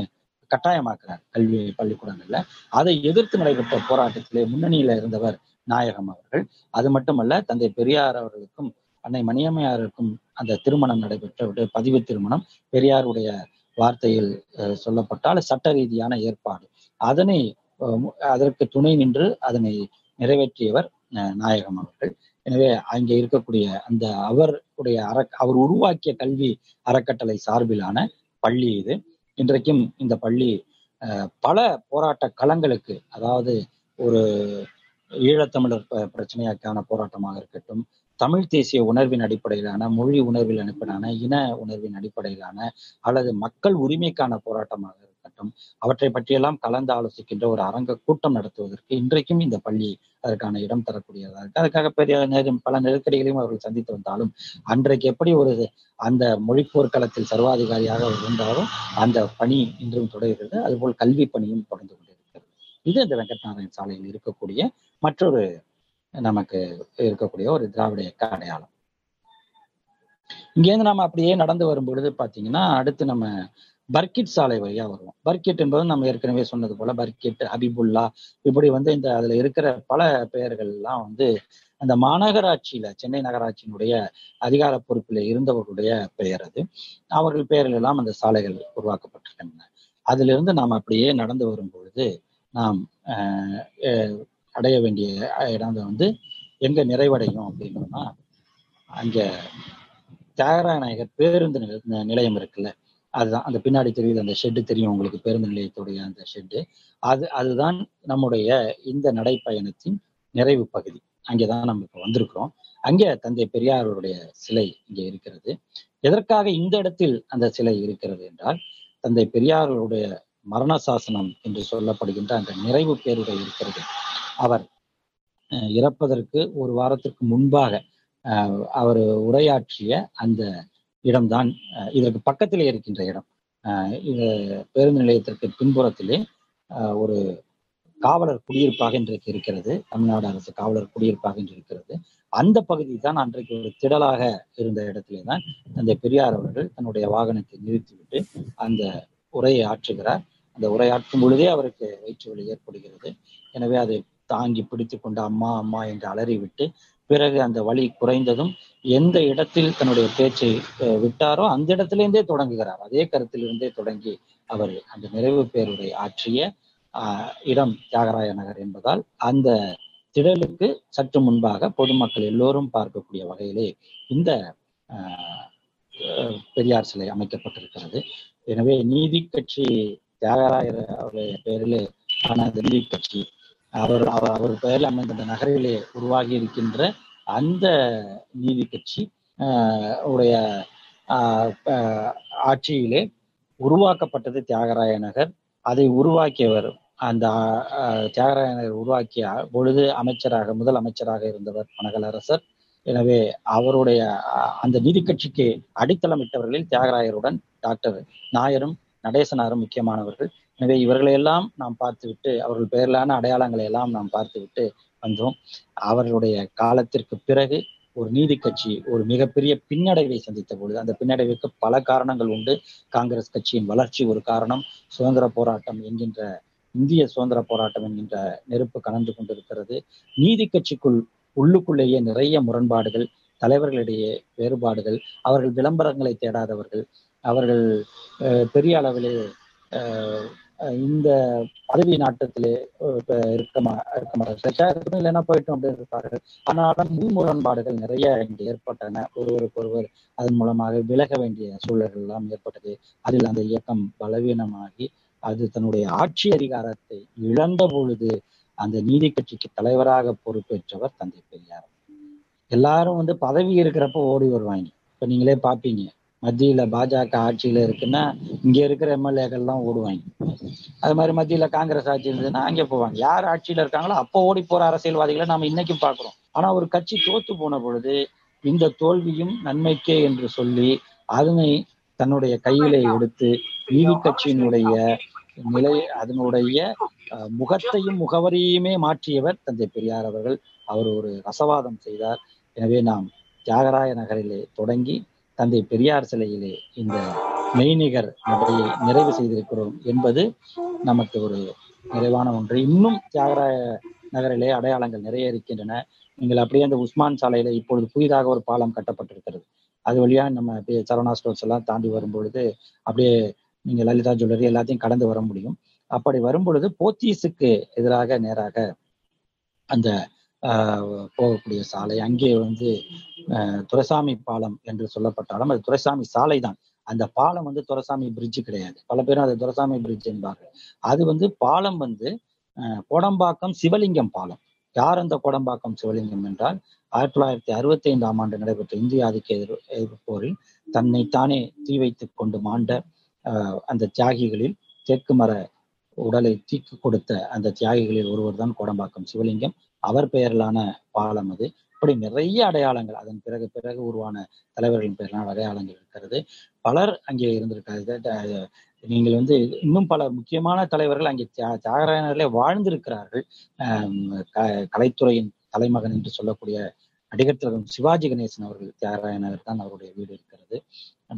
கட்டாயமாக்குறார் கல்வி பள்ளிக்கூடங்கள்ல. அதை எதிர்த்து நடைபெற்ற போராட்டத்திலே முன்னணியில இருந்தவர் நாயகம் அவர்கள். அது மட்டுமல்ல தந்தை பெரியார் அவர்களுக்கும் அன்னை மணியம்மையாருக்கும் அந்த திருமணம் நடைபெற்ற பதிவு திருமணம் பெரியாருடைய வார்த்தையில் சொல்லப்பட்டால் சட்ட ரீதியான ஏற்பாடு. அதனை அதற்கு துணை நின்று அதனை நிறைவேற்றியவர் அஹ், நாயகம் அவர்கள். எனவே அங்கே இருக்கக்கூடிய அந்த அவருடைய அற அவர் உருவாக்கிய கல்வி அறக்கட்டளை சார்பிலான பள்ளி இது. இன்றைக்கும் இந்த பள்ளி அஹ், பல போராட்ட களங்களுக்கு அதாவது ஒரு ஈழத்தமிழர் பிரச்சனையாக்கான போராட்டமாக இருக்கட்டும் தமிழ் தேசிய உணர்வின் அடிப்படையிலான மொழி உணர்வில் அனுப்பினான இன உணர்வின் அடிப்படையிலான அல்லது மக்கள் உரிமைக்கான போராட்டமாக இருக்கட்டும் அவற்றை பற்றியெல்லாம் கலந்து ஆலோசிக்கின்ற ஒரு அரங்க கூட்டம் நடத்துவதற்கு இன்றைக்கும் இந்த பள்ளி அதற்கான இடம் தரக்கூடியதாக இருக்கு. அதுக்காக பெரிய நேரம் பல நெருக்கடிகளையும் அவர்கள் சந்தித்து வந்தாலும் அன்றைக்கு எப்படி ஒரு அந்த மொழி போர்க்களத்தில் சர்வாதிகாரியாக இருந்தாலும் அந்த பணி இன்றும் தொடர்கிறது. அதுபோல் கல்வி பணியும் தொடர்ந்து கொண்டிருக்கிறது இது இந்த வெங்கட்நாராயண் சாலையில் இருக்கக்கூடிய மற்றொரு நமக்கு இருக்கக்கூடிய ஒரு திராவிட இயக்க அடையாளம். இங்கேருந்து நம்ம அப்படியே நடந்து வரும் பொழுது பாத்தீங்கன்னா அடுத்து நம்ம பர்கிட் சாலை வழியா வருவோம். பர்கிட் என்பது நம்ம ஏற்கனவே சொன்னது போல பர்கிட் ஹபிபுல்லா இப்படி வந்து இந்த அதுல இருக்கிற பல பெயர்கள் எல்லாம் வந்து அந்த மாநகராட்சியில சென்னை நகராட்சியினுடைய அதிகார பொறுப்பில் இருந்தவர்களுடைய பெயர் அது. அவர்கள் பெயர்கள் எல்லாம் அந்த சாலைகள் உருவாக்கப்பட்டிருக்கின்றன. அதிலிருந்து நாம் அப்படியே நடந்து வரும் பொழுது நாம் அடைய வேண்டிய இடம் வந்து எங்க நிறைவடையும் அப்படின்னா அங்க தியாகராய நாயகர் பேருந்து நிலையம் இருக்குல்ல. அதுதான் அந்த பின்னாடி தெரியுது அந்த ஷெட்டு தெரியும் உங்களுக்கு பேருந்து நிலையத்துடைய அந்த ஷெட்டு அது அதுதான் நம்முடைய இந்த நடைப்பயணத்தின் நிறைவு பகுதி. அங்கேதான் நம்ம இப்போ வந்திருக்கிறோம். அங்கே தந்தை பெரியாருடைய சிலை இங்கே இருக்கிறது. எதற்காக இந்த இடத்தில் அந்த சிலை இருக்கிறது என்றால் தந்தை பெரியாருடைய மரண சாசனம் என்று சொல்லப்படுகின்ற அந்த நிறைவு பேருரை இருக்கிறது. அவர் அஹ், இறப்பதற்கு ஒரு வாரத்திற்கு முன்பாக அஹ், அவர் உரையாற்றிய அந்த இடம்தான் இதற்கு பக்கத்திலே இருக்கின்ற இடம். இது பேருந்து நிலையத்திற்கு பின்புறத்திலே ஒரு காவலர் குடியிருப்பாக இன்றைக்கு இருக்கிறது. தமிழ்நாடு அரசு காவலர் குடியிருப்பாக இன்று இருக்கிறது. அந்த பகுதி தான் அன்றைக்கு ஒரு திடலாக இருந்த இடத்திலே தான் அந்த பெரியார் அவர்கள் தன்னுடைய வாகனத்தை நிறுத்திவிட்டு அந்த உரையை ஆற்றுகிறார். அந்த உரையாற்றும் பொழுதே அவருக்கு வயிற்று வலி ஏற்படுகிறது. எனவே அதை தாங்கி பிடித்து கொண்டு அம்மா அம்மா என்று அலறிவிட்டு பிறகு அந்த வழி குறைந்ததும் எந்த இடத்தில் தன்னுடைய பேச்சை விட்டாரோ அந்த இடத்திலிருந்தே தொடங்குகிறார். அதே கருத்திலிருந்தே தொடங்கி அவர் அந்த நிறைவு பேருரை ஆற்றிய இடம் தியாகராய நகர் என்பதால் அந்த திடலுக்கு சற்று முன்பாக பொதுமக்கள் எல்லோரும் பார்க்கக்கூடிய வகையிலே இந்த பெரியார் சிலை அமைக்கப்பட்டிருக்கிறது. எனவே நீதி கட்சி தியாகராயர் அவருடைய பெயரிலே ஆன தில்லி கட்சி அவர் அவர் அவர் பெயரில் அமைந்த அந்த நகரிலே உருவாகி இருக்கின்ற அந்த நீதி கட்சி உடைய ஆட்சியிலே உருவாக்கப்பட்டது தியாகராய நகர். அதை உருவாக்கியவர் அந்த ஆஹ், தியாகராய நகர் உருவாக்கிய பொழுது அமைச்சராக முதல் அமைச்சராக இருந்தவர் பனகலரசர் எனவே அவருடைய அந்த நீதி கட்சிக்கு அடித்தளமிட்டவர்களில் தியாகராயருடன் டாக்டர் நாயரும் நடேசனாரும் முக்கியமானவர்கள். எனவே இவர்களையெல்லாம் நாம் பார்த்துவிட்டு அவர்கள் பெயரிலான அடையாளங்களை எல்லாம் நாம் பார்த்துவிட்டு வந்தோம். அவர்களுடைய காலத்திற்கு பிறகு ஒரு நீதி கட்சி ஒரு மிகப்பெரிய பின்னடைவை சந்தித்த பொழுது அந்த பின்னடைவுக்கு பல காரணங்கள் உண்டு. காங்கிரஸ் கட்சியின் வளர்ச்சி ஒரு காரணம் சுதந்திர போராட்டம் என்கின்ற இந்திய சுதந்திர போராட்டம் என்கின்ற நெருப்பு கலந்து கொண்டிருக்கிறது. நீதி கட்சிக்குள் உள்ளுக்குள்ளேயே நிறைய முரண்பாடுகள் தலைவர்களிடையே வேறுபாடுகள் அவர்கள் விளம்பரங்களை தேடாதவர்கள் அவர்கள் அஹ், பெரிய அளவிலே அஹ், இந்த பதவி நாட்டத்திலே இருக்க இருக்க மாட்டார்கள் இல்லைன்னா போயிட்டோம் அப்படின்னு இருப்பார்கள். ஆனாலும் முன் முரண்பாடுகள் நிறைய இங்கு ஏற்பட்டன. ஒருவருக்கு ஒருவர் அதன் மூலமாக விலக வேண்டிய சூழல்கள் எல்லாம் ஏற்பட்டது. அதில் அந்த இயக்கம் பலவீனமாகி அது தன்னுடைய ஆட்சி அதிகாரத்தை இழந்த பொழுது அந்த நீதி கட்சிக்கு தலைவராக பொறுப்பேற்றவர் தந்தை பெரியார். எல்லாரும் வந்து பதவி இருக்கிறப்ப ஓடி வருவாங்க. இப்ப நீங்களே பாப்பீங்க. மத்தியில பாஜக ஆட்சியில இருக்குன்னா இங்க இருக்கிற எம்எல்ஏக்கள்லாம் ஓடுவாங்க. அது மாதிரி மத்தியில காங்கிரஸ் ஆட்சி இருந்ததுன்னா அங்கே போவாங்க. யார் ஆட்சியில இருக்காங்களோ அப்போ ஓடி போற அரசியல்வாதிகளை நாம இன்னைக்கும் பாக்குறோம் ஆனா ஒரு கட்சி தோத்து போன பொழுது இந்த தோல்வியும் நன்மைக்கே என்று சொல்லி அதனை தன்னுடைய கையிலே எடுத்து நீதி கட்சியினுடைய நிலை அதனுடைய முகத்தையும் முகவரியுமே மாற்றியவர் தந்தை பெரியார் அவர்கள். அவர் ஒரு ரசவாதம் செய்தார். எனவே நாம் தியாகராய நகரிலே தொடங்கி தந்தை பெரியார் சிலையிலே இந்த மெய்நிகர் நடையை நிறைவு செய்திருக்கிறோம் என்பது நமக்கு ஒரு நிறைவான ஒன்று. இன்னும் தியாகராய நகரிலே அடையாளங்கள் நிறைய இருக்கின்றன. நீங்கள் அப்படியே அந்த உஸ்மான் சாலையில இப்பொழுது புதிதாக ஒரு பாலம் கட்டப்பட்டிருக்கிறது. அது வழியா நம்ம அப்படியே சரவணா ஸ்டோர்ஸ் எல்லாம் தாண்டி வரும்பொழுது அப்படியே நீங்க லலிதா ஜுவல்லரி எல்லாத்தையும் கடந்து வர முடியும். அப்படி வரும்பொழுது போத்தீஸுக்கு எதிராக நேராக அந்த போகக்கூடிய சாலை. அங்கே வந்து ஆஹ், துரைசாமி பாலம் என்று சொல்லப்பட்டாலும் அது துரைசாமி சாலை தான். அந்த பாலம் வந்து துரைசாமி பிரிட்ஜ் கிடையாது. பல பேரும் அது துரைசாமி பிரிட்ஜ் என்பார்கள். அது வந்து பாலம் வந்து ஆஹ், கோடம்பாக்கம் சிவலிங்கம் பாலம். யார் அந்த கோடம்பாக்கம் சிவலிங்கம் என்றால் ஆயிரத்தி தொள்ளாயிரத்தி அறுபத்தி ஐந்தாம் ஆண்டு நடைபெற்ற இந்திய ஆதிக்க எதிர் எதிர்ப்பு போரில் தன்னைத்தானே தீ வைத்துக் கொண்டு மாண்ட ஆஹ், அந்த தியாகிகளில் தெற்கு மர உடலை தீக்கு கொடுத்த அந்த தியாகிகளில் ஒருவர் தான் கோடம்பாக்கம் சிவலிங்கம். அவர் பெயரிலான பாலம் அது. இப்படி நிறைய அடையாளங்கள் அதன் பிறகு பிறகு உருவான தலைவர்களின் பெயரிலான அடையாளங்கள் இருக்கிறது. பலர் அங்கே இருந்திருக்காரு நீங்கள் வந்து இன்னும் பல முக்கியமான தலைவர்கள் அங்கே தியா- தியாகராயனர்களே வாழ்ந்திருக்கிறார்கள். க- கலைத்துறையின் தலைமகன் என்று சொல்லக்கூடிய நடிகர் திலகம் சிவாஜி கணேசன் அவர்கள் தியாகராய நகர் தான் அவருடைய வீடு இருக்கிறது.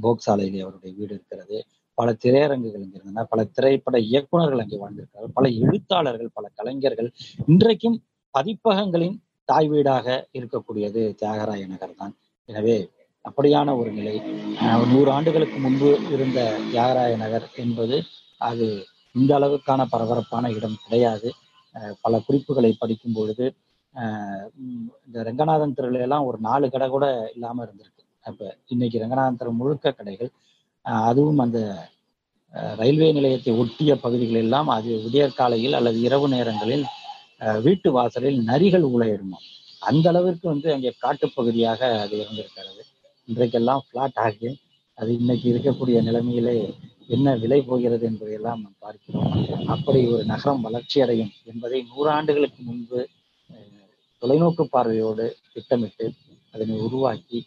போக்சாலையிலே அவருடைய வீடு இருக்கிறது. பல திரையரங்குகள் இங்கே இருந்தன பல திரைப்பட இயக்குனர்கள் அங்கே வாழ்ந்திருக்கிறார்கள் பல எழுத்தாளர்கள் பல கலைஞர்கள். இன்றைக்கும் பதிப்பகங்களின் தாய் வீடாக இருக்கக்கூடியது தியாகராய நகர் தான். எனவே அப்படியான ஒரு நிலை அஹ், நூறு ஆண்டுகளுக்கு முன்பு இருந்த தியாகராய நகர் என்பது அது இந்த அளவுக்கான பரபரப்பான இடம் கிடையாது. அஹ், பல குறிப்புகளை படிக்கும் பொழுது இந்த ரங்கநாதன் தெருவுல எல்லாம் ஒரு நாலு கடை கூட இல்லாம இருந்திருக்கு. அப்ப இன்னைக்கு ரங்கநாதன் தெரு முழுக்க கடைகள் அதுவும் அந்த ரயில்வே நிலையத்தை ஒட்டிய பகுதிகள் எல்லாம் அது விடியற்காலையில் அல்லது இரவு நேரங்களில் வீட்டு வாசலில் நரிகள் ஊழையிடுமா அந்த அளவிற்கு வந்து அங்கே காட்டுப்பகுதியாக அது இருந்திருக்கிறது. இன்றைக்கெல்லாம் ஃப்ளாட் ஆகி அது இன்னைக்கு இருக்கக்கூடிய நிலைமையிலே என்ன விலை போகிறது என்பதையெல்லாம் நாம் பார்க்கிறோம். அப்படி ஒரு நகரம் வளர்ச்சி அடையும் என்பதை நூறாண்டுகளுக்கு முன்பு தொலைநோக்கு பார்வையோடு திட்டமிட்டு அதனை உருவாக்கி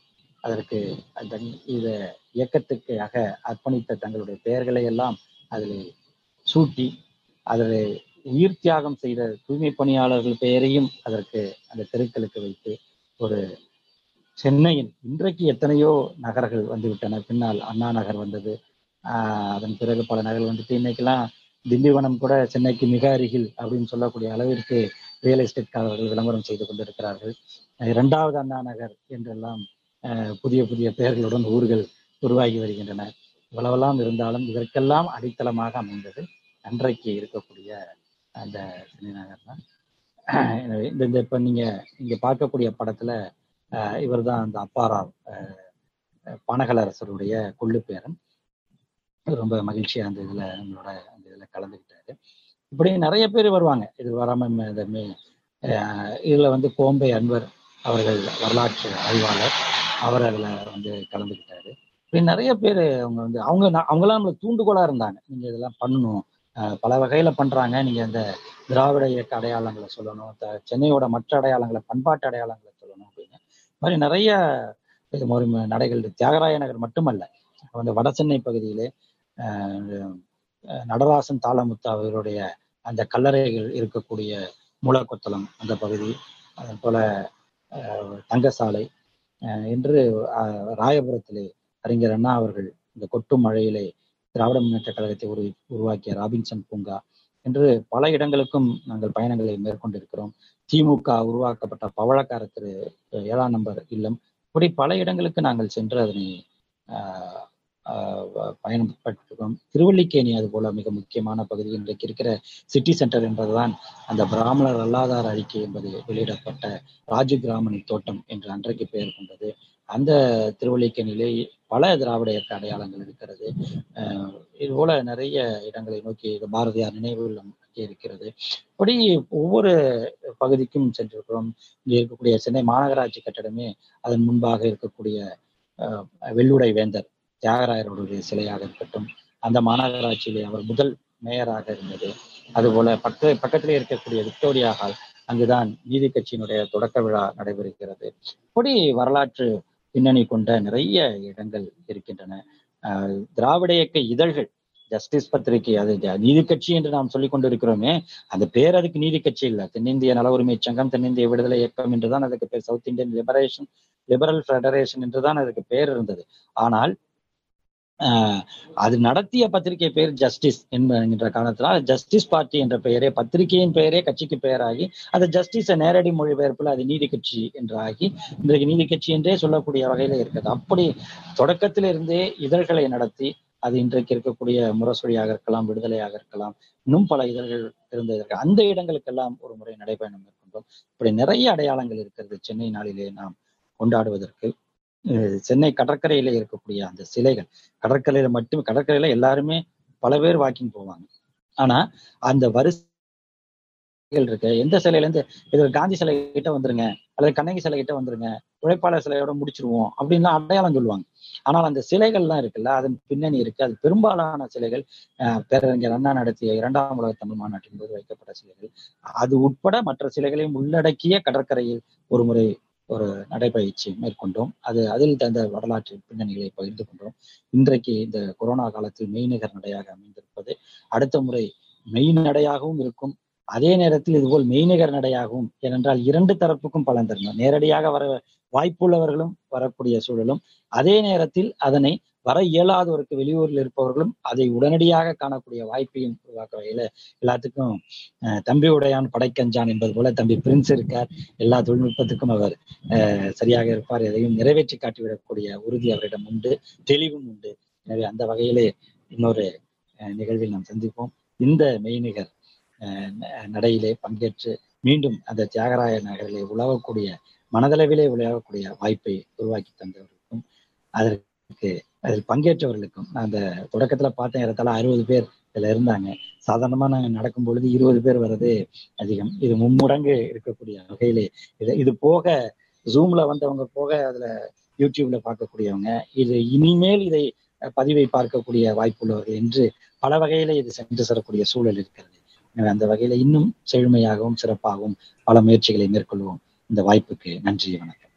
அதற்கு அந்த இதை இயக்கத்துக்காக அர்ப்பணித்த தங்களுடைய பெயர்களை எல்லாம் அதில் சூட்டி அதில் உயிர் தியாகம் செய்த தூய்மை பணியாளர்கள் பெயரையும் அதற்கு அந்த தெருக்களுக்கு வைத்து ஒரு சென்னையின் இன்றைக்கு எத்தனையோ நகர்கள் வந்துவிட்டன. பின்னால் அண்ணா நகர் வந்தது. ஆஹ் அதன் பிறகு பல நகர்கள் வந்துட்டு இன்னைக்கெல்லாம் திண்டிவனம் கூட சென்னைக்கு மிக அருகில் அப்படின்னு சொல்லக்கூடிய அளவிற்கு ரியல் எஸ்டேட்காரர்கள் விளம்பரம் செய்து கொண்டிருக்கிறார்கள். இரண்டாவது அண்ணா நகர் என்றெல்லாம் புதிய புதிய பெயர்களுடன் ஊர்கள் உருவாகி வருகின்றனர் இவ்வளவெல்லாம் இருந்தாலும் இதற்கெல்லாம் அடித்தளமாக அமைந்தது அன்றைக்கு இருக்கக்கூடிய அந்த சென்னை நகர் தான். எனவே இந்த இந்த இப்ப நீங்க இங்க பார்க்கக்கூடிய படத்துல இவர் தான் அந்த அப்பாராவ் பனகலரசருடைய கொள்ளு பேரன். ரொம்ப மகிழ்ச்சியா அந்த இதுல நம்மளோட அந்த இதுல கலந்துக்கிட்டாரு இப்படி நிறைய பேர் வருவாங்க. இது வராம ம- இந்த மே- இதுல வந்து கோம்பை அன்வர் அவர்கள் வரலாற்று ஆய்வாளர். அவர் அதுல வந்து கலந்துக்கிட்டாரு நிறைய பேர் அவங்க வந்து அவங்க அவங்களாம் அவங்கெல்லாம் நம்மளுக்கு தூண்டுகோலா இருந்தாங்க. நீங்க இதெல்லாம் பண்ணணும். பல வகையில பண்றாங்க. நீங்க இந்த திராவிட இயக்க அடையாளங்களை சொல்லணும். த- சென்னையோட மற்ற அடையாளங்களை பண்பாட்டு அடையாளங்களை சொல்லணும் அப்படின்னு. மாதிரி நிறைய இது நடைகள் தியாகராய நகர் மட்டுமல்ல அந்த வட சென்னை பகுதியிலே நடராசன் தாளமுத்து அவர்களுடைய அந்த கல்லறைகள் இருக்கக்கூடிய மூலக்கொத்தளம் அந்த பகுதி அதே போல தங்கசாலை என்று ராயபுரத்திலே அறிஞர் அண்ணா அவர்கள் இந்த கொட்டும் மழையிலே திராவிட முன்னேற்ற கழகத்தை உரு உருவாக்கிய ராபின்சன் பூங்கா என்று பல இடங்களுக்கும் நாங்கள் பயணங்களை மேற்கொண்டிருக்கிறோம். திமுக உருவாக்கப்பட்ட பவழக்கார திரு ஏழாம் நம்பர் இல்லம் இப்படி பல இடங்களுக்கு நாங்கள் சென்று அதனை ஆஹ், ஆஹ், பயணப்பட்டிருக்கிறோம் திருவள்ளிக்கேணி அது போல மிக முக்கியமான பகுதி இன்றைக்கு இருக்கிற சிட்டி சென்டர் என்பதுதான் அந்த பிராமணர் அல்லாதார் அறிக்கை என்பது வெளியிடப்பட்ட ராஜகிராமணி தோட்டம் என்று அன்றைக்கு பெயர் கொண்டது. அந்த திருவள்ளிக்கேணியிலே பல திராவிட இயக்க அடையாளங்கள் இருக்கிறது. ஆஹ் இது போல நிறைய இடங்களை நோக்கி பாரதியார் நினைவுகள் இருக்கிறது. இப்படி ஒவ்வொரு பகுதிக்கும் சென்றிருக்கிறோம். இங்கே இருக்கக்கூடிய சென்னை மாநகராட்சி கட்டடமே அதன் முன்பாக இருக்கக்கூடிய வெள்ளுடை வேந்தர் தியாகராயருடைய சிலையாக இருக்கட்டும் அந்த மாநகராட்சியிலே அவர் முதல் மேயராக இருந்தது. அதுபோல பக்க பக்கத்திலே இருக்கக்கூடிய விக்டோரியா ஹால் அங்குதான் நீதி கட்சியினுடைய தொடக்க விழா நடைபெறுகிறது. இப்படி வரலாற்று பின்னணி கொண்ட நிறைய இடங்கள் இருக்கின்றன. திராவிட இயக்க இதழ்கள் ஜஸ்டிஸ் பத்திரிகை அது நீதி கட்சி என்று நாம் சொல்லிக் கொண்டிருக்கிறோமே அந்த பேர் அதுக்கு நீதி கட்சி இல்ல. தென்னிந்திய நல உரிமை சங்கம் தென்னிந்திய விடுதலை இயக்கம் என்றுதான் அதுக்கு பேர் South Indian liberation liberal federation என்றுதான் அதுக்கு பேர் இருந்தது. ஆனால் அது நடத்திய பத்திரிகை பெயர் ஜஸ்டிஸ் என்கின்ற காரணத்தினால் ஜஸ்டிஸ் பார்ட்டி என்ற பெயரே பத்திரிகையின் பெயரே கட்சிக்கு பெயராகி அந்த ஜஸ்டிஸை நேரடி மொழிபெயர்ப்புல அது நீதி கட்சி என்றாகி இன்றைக்கு நீதி கட்சி என்றே சொல்லக்கூடிய வகையில இருக்குது. அப்படி தொடக்கத்திலிருந்தே இதழ்களை நடத்தி அது இன்றைக்கு இருக்கக்கூடிய முரசொலியாக இருக்கலாம் விடுதலையாக இருக்கலாம் இன்னும் பல இதழ்கள் இருந்ததற்கு அந்த இடங்களுக்கெல்லாம் ஒரு முறை நடைபயணம் மேற்கொண்டோம். இப்படி நிறைய அடையாளங்கள் இருக்கிறது சென்னை நாளிலே நாம் கொண்டாடுவதற்கு. சென்னை கடற்கரையில இருக்கக்கூடிய அந்த சிலைகள் கடற்கரையில மட்டும் கடற்கரையில எல்லாருமே பல பேர் வாக்கிங் போவாங்க. ஆனா அந்த வரிசைகள் இருக்கு. எந்த சிலையில இருந்து இது காந்தி சிலை கிட்ட வந்துருங்க அல்லது கண்ணகி சிலை கிட்ட வந்துருங்க உழைப்பாளர் சிலையோட முடிச்சிருவோம் அப்படின்லாம் அடையாளம் சொல்லுவாங்க. ஆனால் அந்த சிலைகள்லாம் இருக்குல்ல அதன் பின்னணி இருக்கு. அது பெரும்பாலான சிலைகள் அஹ் பேரறிஞர் அண்ணா நடத்திய இரண்டாம் உலக தமிழ் மாநாட்டின் போது வைக்கப்பட்ட சிலைகள். அது உட்பட மற்ற சிலைகளையும் உள்ளடக்கிய கடற்கரையில் ஒரு முறை ஒரு நடைபயிற்சி மேற்கொண்டோம். அது அதில் தந்த வரலாற்று பின்னணிகளை பகிர்ந்து கொண்டோம். இன்றைக்கு இந்த கொரோனா காலத்தில் மெய்நிகர் நடையாக அமைந்திருப்பது அடுத்த முறை மெய் நடையாகவும் இருக்கும். அதே நேரத்தில் இதுபோல் மெய்நிகர் நடையாகவும் ஏனென்றால் இரண்டு தரப்புக்கும் பலன் தரணும் நேரடியாக வர வாய்ப்புள்ளவர்களும் வரக்கூடிய சூழலும் அதே நேரத்தில் அதனை வர இயலாதவருக்கு வெளியூரில் இருப்பவர்களும் அதை உடனடியாக காணக்கூடிய வாய்ப்பையும் உருவாக்க வகையில எல்லாத்துக்கும் தம்பி உடையான் படைக்கஞ்சான் என்பது போல தம்பி பிரின்ஸ் இருக்கார். எல்லா தொழில்நுட்பத்துக்கும் அவர் அஹ், சரியாக இருப்பார். எதையும் நிறைவேற்றி காட்டிவிடக்கூடிய உறுதி அவரிடம் உண்டு தெளிவும் உண்டு. எனவே அந்த வகையிலே இன்னொரு அஹ், நிகழ்வில் நாம் சந்திப்போம். இந்த மெய்நிகர் ந- நடையிலே பங்கேற்று மீண்டும் அந்த தியாகராய நகரிலே உலகக்கூடிய மனதளவிலே உலகக்கூடிய வாய்ப்பை உருவாக்கி தந்தவர்களுக்கும் அதற்கு அதில் பங்கேற்றவர்களுக்கும் நான் அந்த தொடக்கத்துல பார்த்தேன் இடத்துல அறுபது பேர் இதுல இருந்தாங்க. சாதாரணமா நாங்க நடக்கும் பொழுது இருபது பேர் வர்றது அதிகம். இது மும்மடங்கு இருக்கக்கூடிய வகையிலே. இது இது போக ஜூம்ல வந்தவங்க போக அதுல யூடியூப்ல பார்க்கக்கூடியவங்க இது இனிமேல் இதை பதிவை பார்க்கக்கூடிய வாய்ப்புள்ளவர்கள் என்று பல வகையில இது சென்று செல்லக்கூடிய சூழல் இருக்கிறது. எனவே அந்த வகையில இன்னும் செழுமையாகவும் சிறப்பாகவும் பல முயற்சிகளை மேற்கொள்வோம். இந்த வாய்ப்புக்கு நன்றி வணக்கம்.